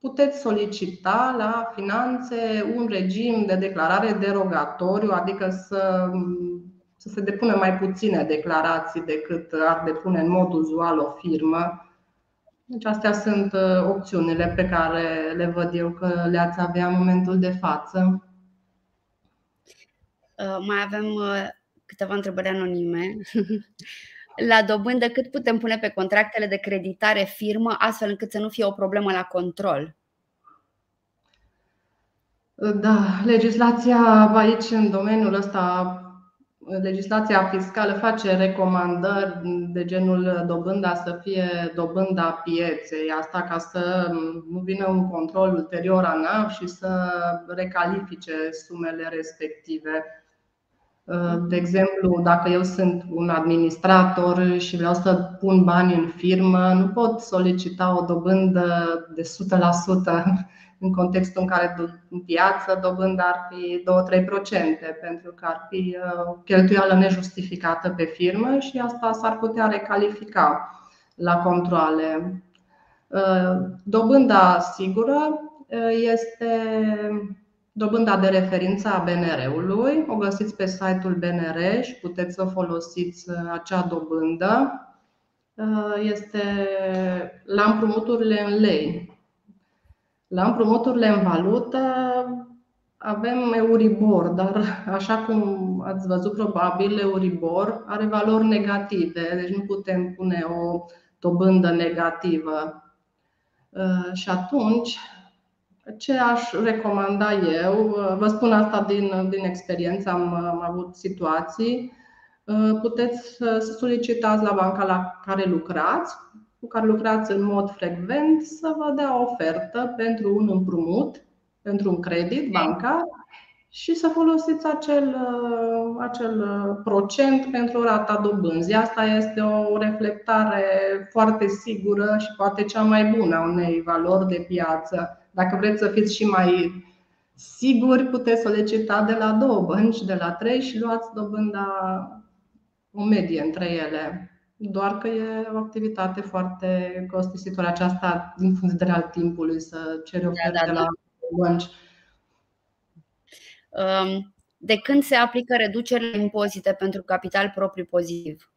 puteți solicita la finanțe un regim de declarare derogatoriu, adică să, să se depună mai puține declarații decât ar depune în mod uzual o firmă deci astea sunt uh, opțiunile pe care le văd eu că le-ați avea în momentul de față. mai avem câteva întrebări anonime. La dobândă, cât putem pune pe contractele de creditare firmă astfel încât să nu fie o problemă la control? Da, legislația aici în domeniul ăsta, legislația fiscală face recomandări de genul dobânda să fie dobânda pieței, asta ca să nu vină un control ulterior a NAV și să recalifice sumele respective. De exemplu, dacă eu sunt un administrator și vreau să pun bani în firmă, nu pot solicita o dobândă de 100% în contextul în care în piață dobânda ar fi 2-3%, pentru că ar fi o uh, cheltuială nejustificată pe firmă și asta s-ar putea recalifica la controle. Uh, dobânda sigură uh, este dobânda de referință a BNR-ului. O găsiți pe site-ul BNR și puteți să folosiți acea dobândă. Este la împrumuturile în lei. La împrumuturile în valută avem Euribor, dar așa cum ați văzut probabil, Euribor are valori negative, deci nu putem pune o dobândă negativă. Uh, și atunci, ce aș recomanda eu, uh, vă spun asta din, din experiență, am, am avut situații, uh, puteți să solicitați la banca la care lucrați cu care lucrați în mod frecvent să vă dea o ofertă pentru un împrumut, pentru un credit bancar și să folosiți acel, uh, acel uh, procent pentru rata dobânzii. Asta este o reflectare foarte sigură și poate cea mai bună a unei valori de piață. Dacă vreți să fiți și mai siguri, puteți solicita de la două bănci, de la trei și luați dobânda o medie între ele doar că e o activitate foarte costisitoare aceasta din punct de vedere al timpului să ceri oferte da, da, de la da. bănci. Um, de când se aplică reducerile impozite pentru capital propriu pozitiv?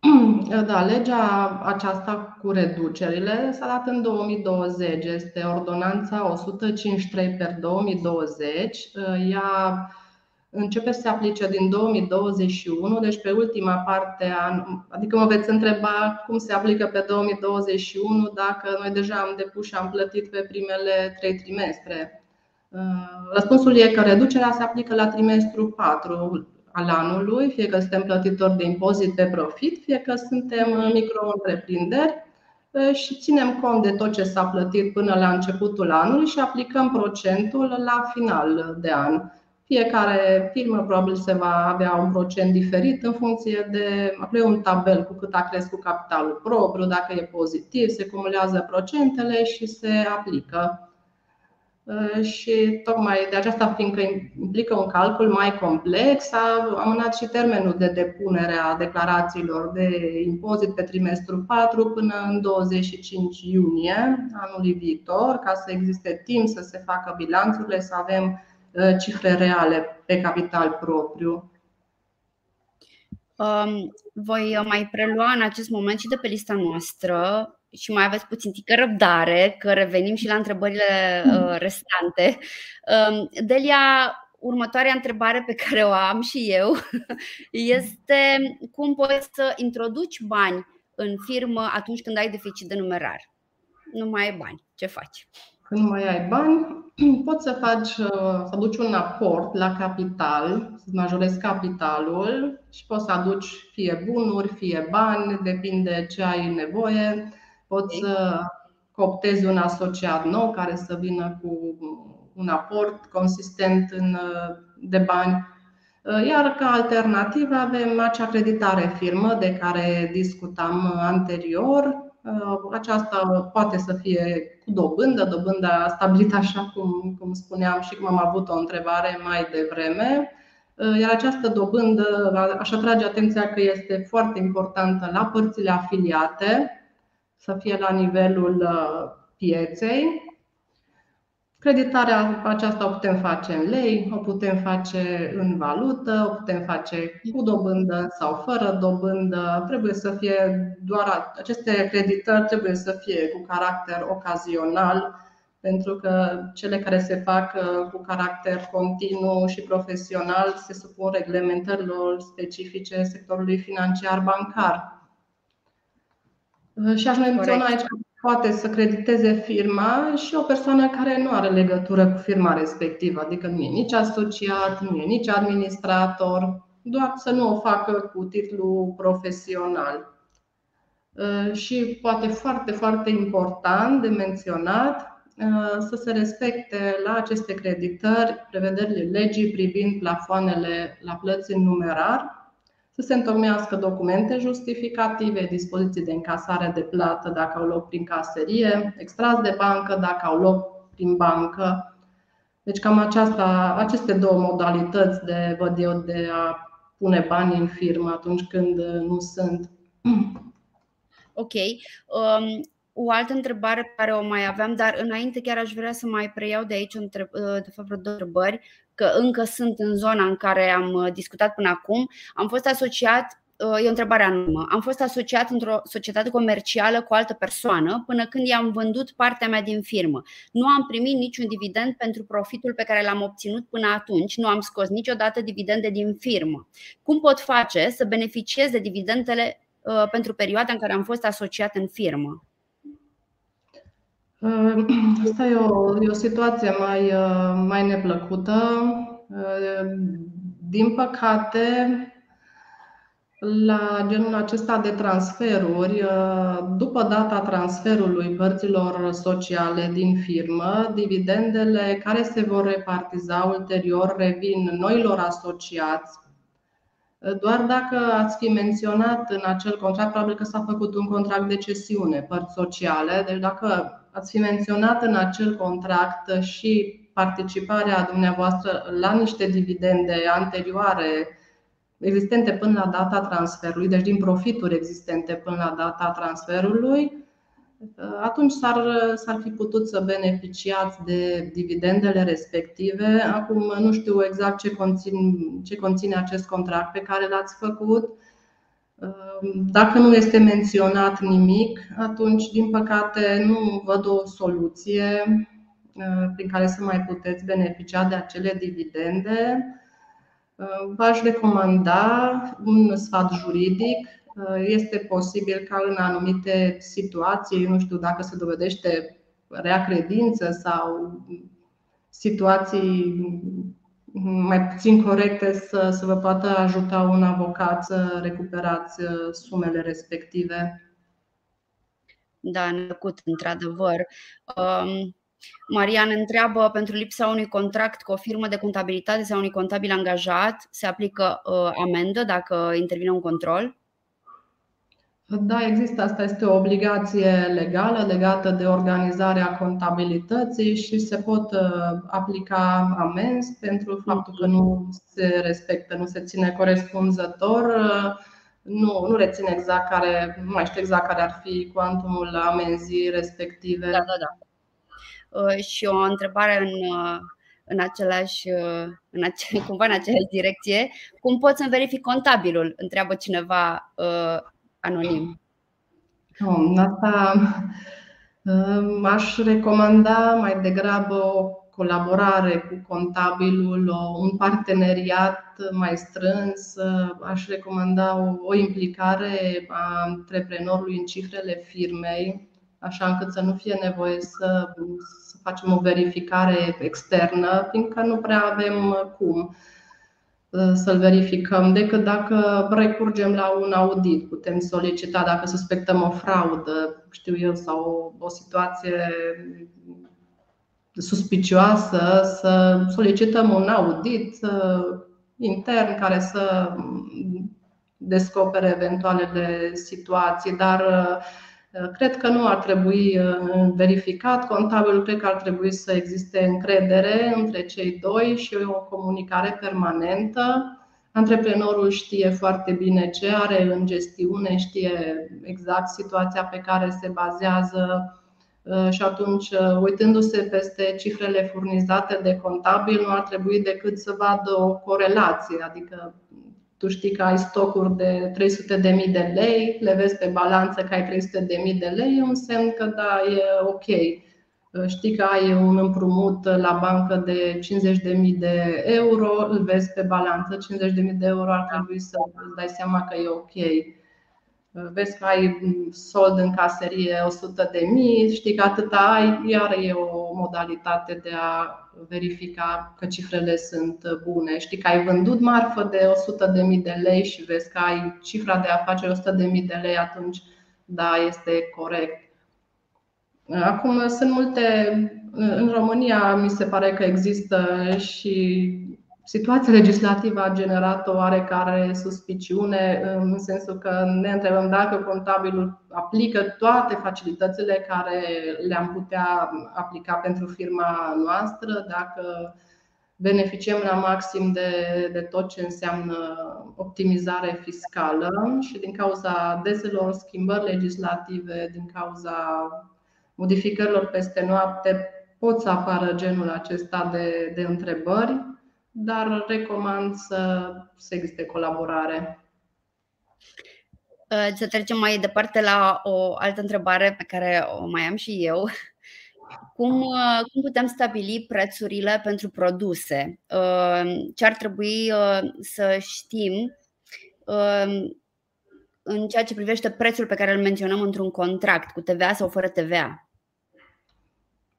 Da, legea aceasta cu reducerile s-a dat în 2020. Este ordonanța 153 per 2020. Ea începe să se aplice din 2021, deci pe ultima parte, a, adică mă veți întreba cum se aplică pe 2021 dacă noi deja am depus și am plătit pe primele trei trimestre. Uh, răspunsul e că reducerea se aplică la trimestru 4 al anului, fie că suntem plătitori de impozit pe profit, fie că suntem micro-întreprinderi uh, și ținem cont de tot ce s-a plătit până la începutul anului și aplicăm procentul la final de an. Fiecare firmă probabil se va avea un procent diferit în funcție de apoi un tabel cu cât a crescut capitalul propriu, dacă e pozitiv, se cumulează procentele și se aplică. Uh, și tocmai de aceasta, fiindcă implică un calcul mai complex, a amânat și termenul de depunere a declarațiilor de impozit pe trimestru 4 până în 25 iunie anului viitor, ca să existe timp să se facă bilanțurile, să avem Uh, cifre reale pe capital propriu. Um, voi mai prelua în acest moment și de pe lista noastră și mai aveți puțin tică răbdare, că revenim și la întrebările uh, restante. Um, Delia, următoarea întrebare pe care o am și eu este cum poți să introduci bani în firmă atunci când ai deficit de numerar? Nu mai ai bani. Ce faci? Când mai ai bani, poți să faci, uh, să aduci un aport la capital, să majorezi capitalul și poți să aduci fie bunuri, fie bani, depinde ce ai nevoie. Poți să cooptezi un asociat nou care să vină cu un aport consistent în, uh, de bani. Uh, iar ca alternativă avem acea creditare firmă de care discutam anterior, Uh, aceasta poate să fie cu dobândă, dobânda stabilită așa cum, cum spuneam și cum am avut o întrebare mai devreme. Uh, iar această dobândă, aș atrage atenția că este foarte importantă la părțile afiliate, să fie la nivelul uh, pieței, Creditarea aceasta o putem face în lei, o putem face în valută, o putem face cu dobândă sau fără dobândă. Trebuie să fie doar aceste creditări trebuie să fie cu caracter ocazional pentru că cele care se fac uh, cu caracter continuu și profesional se supun reglementărilor specifice sectorului financiar bancar. Uh, și aș menționa aici că poate să crediteze firma și o persoană care nu are legătură cu firma respectivă, adică nu e nici asociat, nu e nici administrator, doar să nu o facă cu titlu profesional. Uh, și poate foarte, foarte important de menționat, Uh, să se respecte la aceste creditări prevederile legii privind plafoanele la plăți în numerar, să se întocmească documente justificative, dispoziții de încasare de plată dacă au loc prin caserie, extras de bancă dacă au loc prin bancă. Deci cam aceasta, aceste două modalități de, văd eu, de a pune bani în firmă atunci când nu sunt. Ok. Um, o altă întrebare pe care o mai aveam, dar înainte chiar aș vrea să mai preiau de aici de fapt vreo două întrebări, că încă sunt în zona în care am uh, discutat până acum. Am fost asociat uh, E o întrebare anonimă. Am fost asociat într-o societate comercială cu o altă persoană până când i-am vândut partea mea din firmă. Nu am primit niciun dividend pentru profitul pe care l-am obținut până atunci. Nu am scos niciodată dividende din firmă. Cum pot face să beneficiez de dividendele uh, pentru perioada în care am fost asociat în firmă? Asta e o, e o situație mai, uh, mai neplăcută. Uh, din păcate, la genul acesta de transferuri, uh, după data transferului părților sociale din firmă, dividendele care se vor repartiza ulterior revin noilor asociați. Doar dacă ați fi menționat în acel contract, probabil că s-a făcut un contract de cesiune, părți sociale, deci dacă ați fi menționat în acel contract și participarea dumneavoastră la niște dividende anterioare existente până la data transferului, deci din profituri existente până la data transferului, atunci s-ar, s-ar fi putut să beneficiați de dividendele respective. Acum nu știu exact ce, conțin, ce conține acest contract pe care l-ați făcut, dacă nu este menționat nimic, atunci, din păcate, nu văd o soluție uh, prin care să mai puteți beneficia de acele dividende. Uh, v-aș recomanda un sfat juridic. Uh, este posibil ca în anumite situații, nu știu dacă se dovedește rea credință sau situații mai puțin corecte să, să vă poată ajuta un avocat să recuperați uh, sumele respective. Da, necut, într-adevăr. Um, Marian întreabă, pentru lipsa unui contract cu o firmă de contabilitate sau unui contabil angajat, se aplică uh, amendă dacă intervine un control? Da, există. Asta este o obligație legală legată de organizarea contabilității și se pot uh, aplica amenzi pentru faptul că nu se respectă, nu se ține corespunzător. Uh, nu, nu rețin exact care, nu mai știu exact care ar fi cuantumul amenzii respective. Da, da, da. Uh, și o întrebare în, în același, în ace, cumva în aceeași direcție. Cum pot să verific contabilul? Întreabă cineva anonim. Asta aș recomanda mai degrabă o colaborare cu contabilul, un parteneriat mai strâns. Aș recomanda o implicare a antreprenorului în cifrele firmei, așa încât să nu fie nevoie să, să facem o verificare externă, fiindcă nu prea avem cum. Uh, să-l verificăm decât dacă recurgem la un audit. Putem solicita dacă suspectăm o fraudă, știu eu, sau o, o situație suspicioasă, să solicităm un audit uh, intern care să descopere eventualele situații, dar uh, Uh, cred că nu ar trebui uh, verificat. Contabilul cred că ar trebui să existe încredere între cei doi și o comunicare permanentă. Antreprenorul știe foarte bine ce are în gestiune, știe exact situația pe care se bazează uh, și atunci, uitându-se peste cifrele furnizate de contabil, nu ar trebui decât să vadă o corelație, adică tu știi că ai stocuri de 300.000 de lei, le vezi pe balanță că ai 300.000 de lei, e un semn că da, e ok. Știi că ai un împrumut la bancă de 50.000 de euro, îl vezi pe balanță, 50.000 de euro ar trebui să îți dai seama că e ok vezi că ai sold în caserie 100 de mii, știi că atâta ai, iar e o modalitate de a verifica că cifrele sunt bune. Știi că ai vândut marfă de 100 de mii de lei și vezi că ai cifra de afaceri 100 de mii de lei, atunci da, este corect. Acum sunt multe, în România mi se pare că există și Situația legislativă a generat o oarecare suspiciune în sensul că ne întrebăm dacă contabilul aplică toate facilitățile care le-am putea aplica pentru firma noastră, dacă beneficiem la maxim de, de tot ce înseamnă optimizare fiscală și din cauza deselor schimbări legislative, din cauza modificărilor peste noapte, pot să apară genul acesta de, de întrebări dar recomand să, să existe colaborare. Uh, să trecem mai departe la o altă întrebare pe care o mai am și eu. Cum, uh, cum putem stabili prețurile pentru produse? Uh, ce ar trebui să știm în ceea ce privește prețul pe care îl menționăm într-un contract, cu TVA sau fără TVA?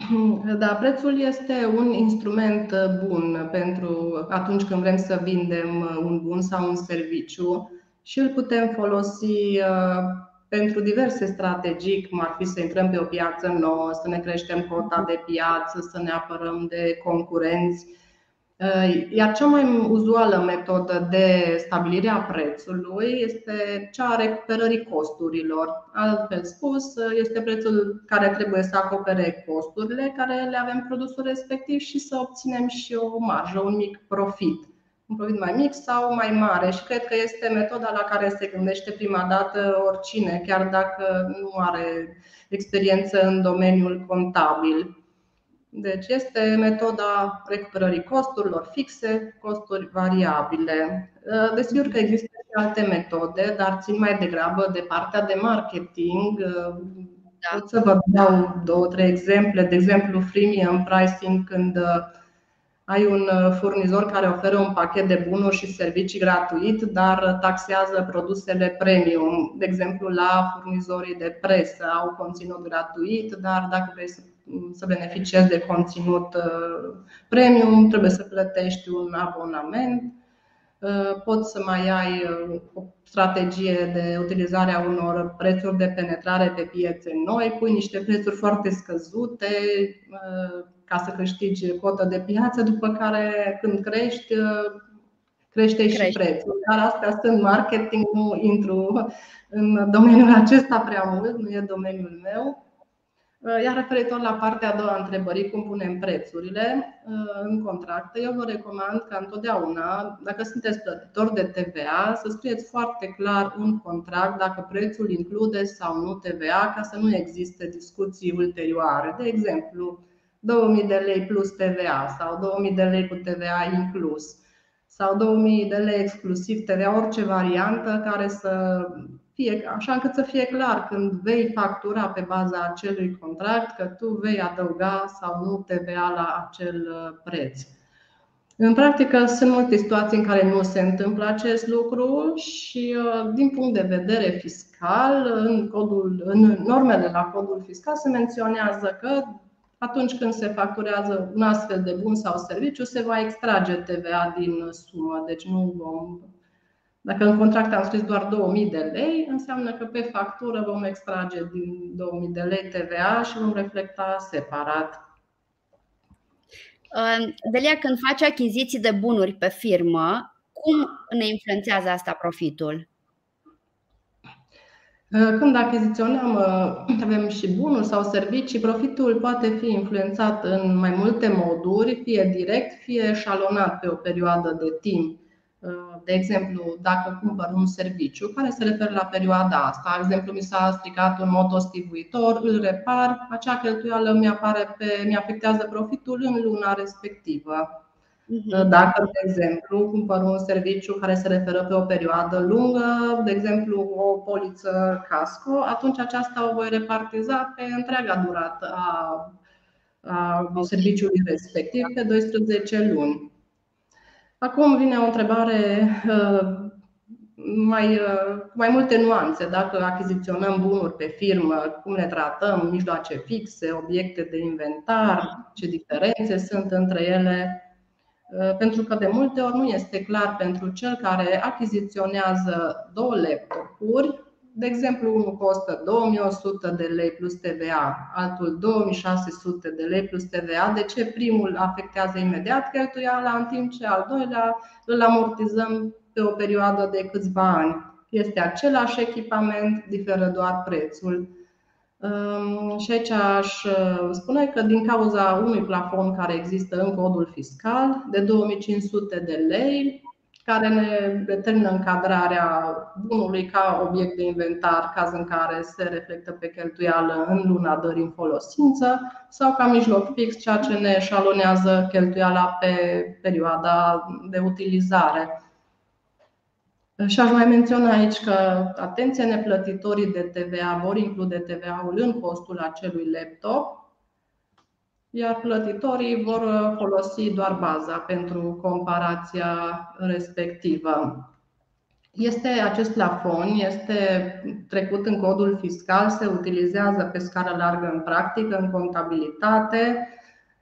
Da, prețul este un instrument uh, bun pentru atunci când vrem să vindem uh, un bun sau un serviciu și îl putem folosi uh, pentru diverse strategii, cum ar fi să intrăm pe o piață nouă, să ne creștem cota de piață, să ne apărăm de concurenți Uh, iar cea mai uzuală metodă de stabilire a prețului este cea a recuperării costurilor. Altfel spus, este prețul care trebuie să acopere costurile care le avem produsul respectiv și să obținem și o marjă, un mic profit. Un profit mai mic sau mai mare și cred că este metoda la care se gândește prima dată oricine, chiar dacă nu are experiență în domeniul contabil. Deci este metoda recuperării costurilor fixe, costuri variabile. Uh, desigur că există și alte metode, dar țin mai degrabă de partea de marketing. Uh, da. Pot să vă dau două, trei exemple. De exemplu, freemium pricing, când uh, ai un furnizor care oferă un pachet de bunuri și servicii gratuit, dar taxează produsele premium. De exemplu, la furnizorii de presă au conținut gratuit, dar dacă vrei să să beneficiezi de conținut uh, premium, trebuie să plătești un abonament. Uh, poți să mai ai uh, o strategie de utilizare a unor prețuri de penetrare pe piețe noi, pui niște prețuri foarte scăzute ca să câștigi cotă de piață, după care când crești, crește și prețul. Dar astea sunt marketing, nu intru în domeniul acesta prea mult, nu e domeniul meu. Uh, iar referitor la partea a doua a întrebării, cum punem prețurile uh, în contracte, eu vă recomand ca întotdeauna, dacă sunteți plătitori de TVA, să scrieți foarte clar un contract dacă prețul include sau nu TVA, ca să nu existe discuții ulterioare. De exemplu, 2000 de lei plus TVA sau 2000 de lei cu TVA inclus sau 2000 de lei exclusiv TVA, orice variantă care să fie, așa încât să fie clar când vei factura pe baza acelui contract că tu vei adăuga sau nu TVA la acel uh, preț. În practică sunt multe situații în care nu se întâmplă acest lucru și uh, din punct de vedere fiscal, în, codul, în normele la codul fiscal se menționează că atunci când se facturează un astfel de bun sau serviciu, se va extrage TVA din sumă. Deci nu vom dacă în contract am scris doar 2000 de lei, înseamnă că pe factură vom extrage din 2000 de lei TVA și vom reflecta separat. Delia, când faci achiziții de bunuri pe firmă, cum ne influențează asta profitul? Când achiziționăm, avem și bunuri sau servicii, profitul poate fi influențat în mai multe moduri, fie direct, fie eșalonat pe o perioadă de timp. De exemplu, dacă cumpăr un serviciu care se referă la perioada asta, de exemplu, mi s-a stricat un motostivuitor, îl repar, acea cheltuială mi, apare pe, mi afectează profitul în luna respectivă. Mhm. Dacă, de exemplu, cumpăr un serviciu care se referă pe o perioadă lungă, de exemplu o poliță casco, atunci aceasta o voi repartiza pe întreaga durată a a serviciului respectiv pe 12 luni. Acum vine o întrebare mai, mai multe nuanțe. Dacă achiziționăm bunuri pe firmă, cum ne tratăm, mijloace fixe, obiecte de inventar, ce diferențe sunt între ele. Pentru că de multe ori nu este clar pentru cel care achiziționează două laptopuri de exemplu, unul costă 2100 de lei plus TVA, altul 2600 de lei plus TVA. De ce primul afectează imediat cheltuiala, în timp ce al doilea îl amortizăm pe o perioadă de câțiva ani? Este același echipament, diferă doar prețul. Și aici aș uh, spune că din cauza unui plafon care există în codul fiscal de 2500 de lei, care ne determină încadrarea bunului ca obiect de inventar, caz în care se reflectă pe cheltuială în luna dării în folosință, sau ca mijloc fix, ceea ce ne șalonează cheltuiala pe perioada de utilizare. Și aș mai menționa aici că, atenție, neplătitorii de TVA vor include TVA-ul în costul acelui laptop, iar plătitorii vor uh, folosi doar baza pentru comparația respectivă. Este acest plafon, este trecut în codul fiscal, se utilizează pe scară largă în practică, în contabilitate,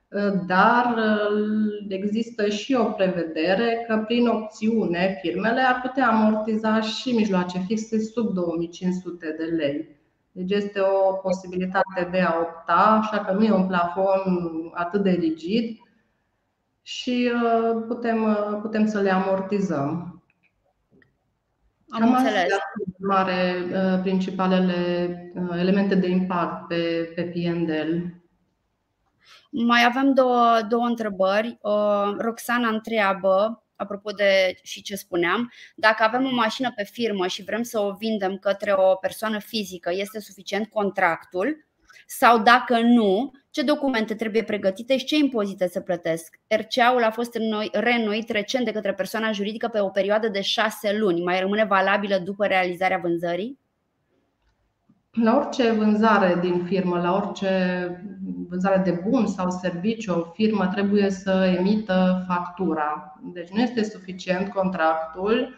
uh, dar uh, există și o prevedere că prin opțiune firmele ar putea amortiza și mijloace fixe sub 2500 de lei. Deci este o posibilitate de a opta, așa că nu e un plafon atât de rigid și uh, putem, uh, putem să le amortizăm. Am Cam înțeles. mare uh, principalele elemente de impact pe, pe PNDL. Mai avem două, două întrebări. Roxana întreabă apropo de și ce spuneam, dacă avem o mașină pe firmă și vrem să o vindem către o persoană fizică, este suficient contractul? Sau dacă nu, ce documente trebuie pregătite și ce impozite să plătesc? RCA-ul a fost reînnoit recent de către persoana juridică pe o perioadă de șase luni. Mai rămâne valabilă după realizarea vânzării? La orice vânzare din firmă, la orice vânzare de bun sau serviciu, o firmă trebuie să emită factura. Deci nu este suficient contractul,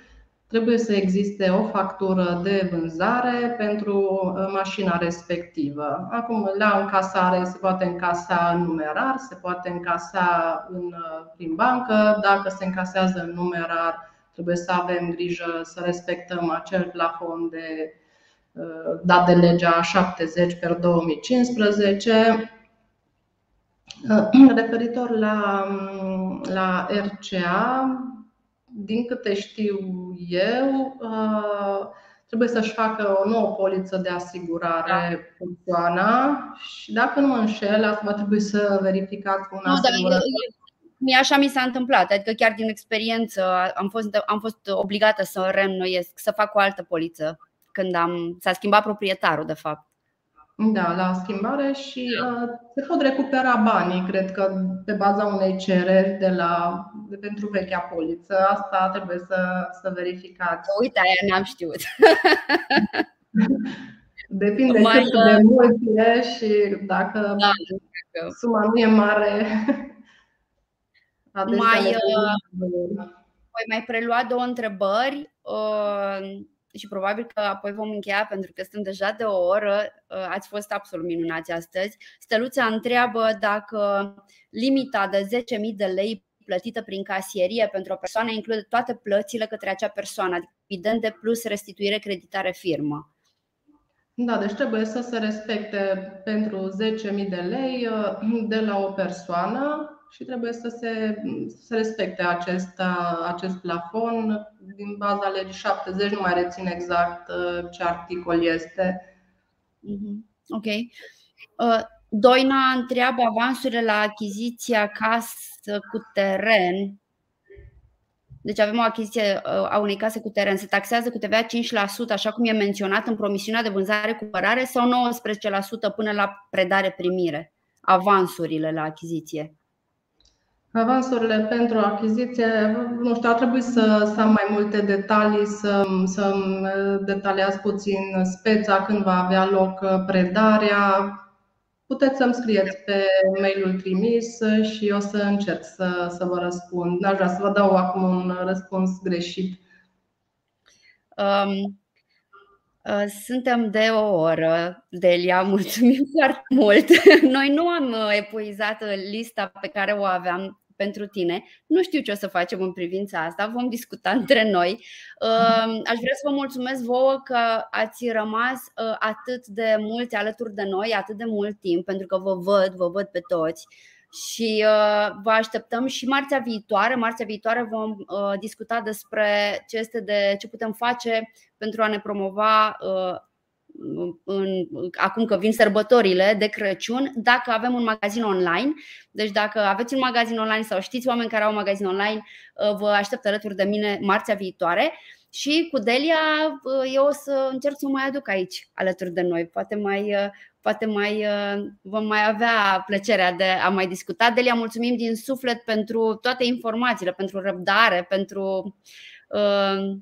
trebuie să existe o factură de vânzare pentru uh, mașina respectivă. Acum, la încasare se poate încasa în numerar, se poate încasa în, uh, prin bancă. Dacă se încasează în numerar, trebuie să avem grijă să respectăm acel plafon de Uh, dat de legea 70 per 2015. Uh, referitor la, la RCA, din câte știu eu, uh, trebuie să-și facă o nouă poliță de asigurare da. persoana și dacă nu mă înșel, asta va trebui să verificați cu un asigurător. Mie așa mi s-a întâmplat, adică chiar din experiență am fost, am fost obligată să reînnoiesc, să fac o altă poliță când am, s-a schimbat proprietarul, de fapt. Da, la schimbare și uh, se pot recupera banii, cred că pe baza unei cereri de la, de pentru vechea poliță. Asta trebuie să, să verificați. Uite, aia n-am știut. Depinde Mai, cât de mult e și dacă da, suma nu e mare. Mai, uh, voi mai prelua două întrebări. Uh, și probabil că apoi vom încheia pentru că sunt deja de o oră. Uh, ați fost absolut minunați astăzi. Steluța întreabă dacă limita de 10.000 de lei plătită prin casierie pentru o persoană include toate plățile către acea persoană, adică dividende plus restituire creditare firmă. Da, deci trebuie să se respecte pentru 10.000 de lei uh, de la o persoană și trebuie să se, să se respecte acest, acest plafon. Din baza legii 70 nu mai rețin exact uh, ce articol este. Mhm. Ok. Uh, Doina întreabă avansurile la achiziția casă cu teren. Deci avem o achiziție uh, a unei case cu teren. Se taxează cu TVA 5%, așa cum e menționat în promisiunea de vânzare-cumpărare sau 19% până la predare-primire? Avansurile la achiziție. Avansurile pentru achiziție, nu știu, ar trebui să, să am mai multe detalii, să, să detaliați puțin speța când va avea loc predarea. puteți să-mi scrieți pe mailul trimis și o să încerc să, să vă răspund. N-aș vrea să vă dau acum un răspuns greșit. Um, uh, suntem de o oră, Delia, mulțumim foarte mult. Noi nu am uh, epuizat lista pe care o aveam pentru tine. Nu știu ce o să facem în privința asta, vom discuta între noi. Uh, aș vrea să vă mulțumesc vouă că ați rămas atât de mulți alături de noi, atât de mult timp, pentru că vă văd, vă văd pe toți și uh, vă așteptăm și marțea viitoare. Marțea viitoare vom uh, discuta despre ce este de ce putem face pentru a ne promova uh, în, acum că vin sărbătorile de Crăciun, dacă avem un magazin online. Deci dacă aveți un magazin online sau știți oameni care au un magazin online, vă aștept alături de mine marțea viitoare. Și cu Delia eu o să încerc să o mai aduc aici alături de noi. Poate mai poate mai uh, vom mai avea plăcerea de a mai discuta. Delia, mulțumim din suflet pentru toate informațiile, pentru răbdare, pentru uh,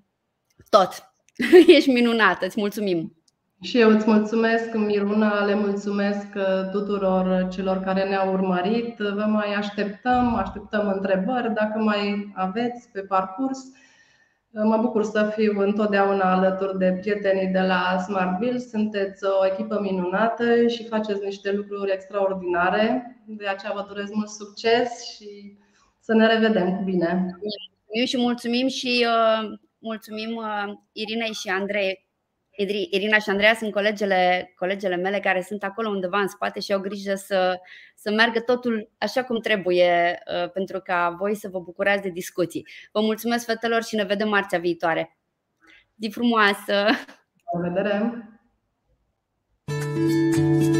tot. Ești minunată, îți mulțumim! Și eu îți mulțumesc, Miruna, le mulțumesc uh, tuturor celor care ne-au urmărit. Vă mai așteptăm, așteptăm întrebări dacă mai aveți pe parcurs. Mă bucur să fiu întotdeauna alături de prietenii de la Smartville. Sunteți o echipă minunată și faceți niște lucruri extraordinare. De aceea vă doresc mult succes și să ne revedem cu bine. Mulțumim și mulțumim și uh, mulțumim uh, Irinei și Andrei Irina și Andreea sunt colegele, colegele mele care sunt acolo undeva în spate și au grijă să, să meargă totul așa cum trebuie uh, pentru ca voi să vă bucurați de discuții. Vă mulțumesc fetelor și ne vedem marțea viitoare. Zi frumoasă! La revedere! thank you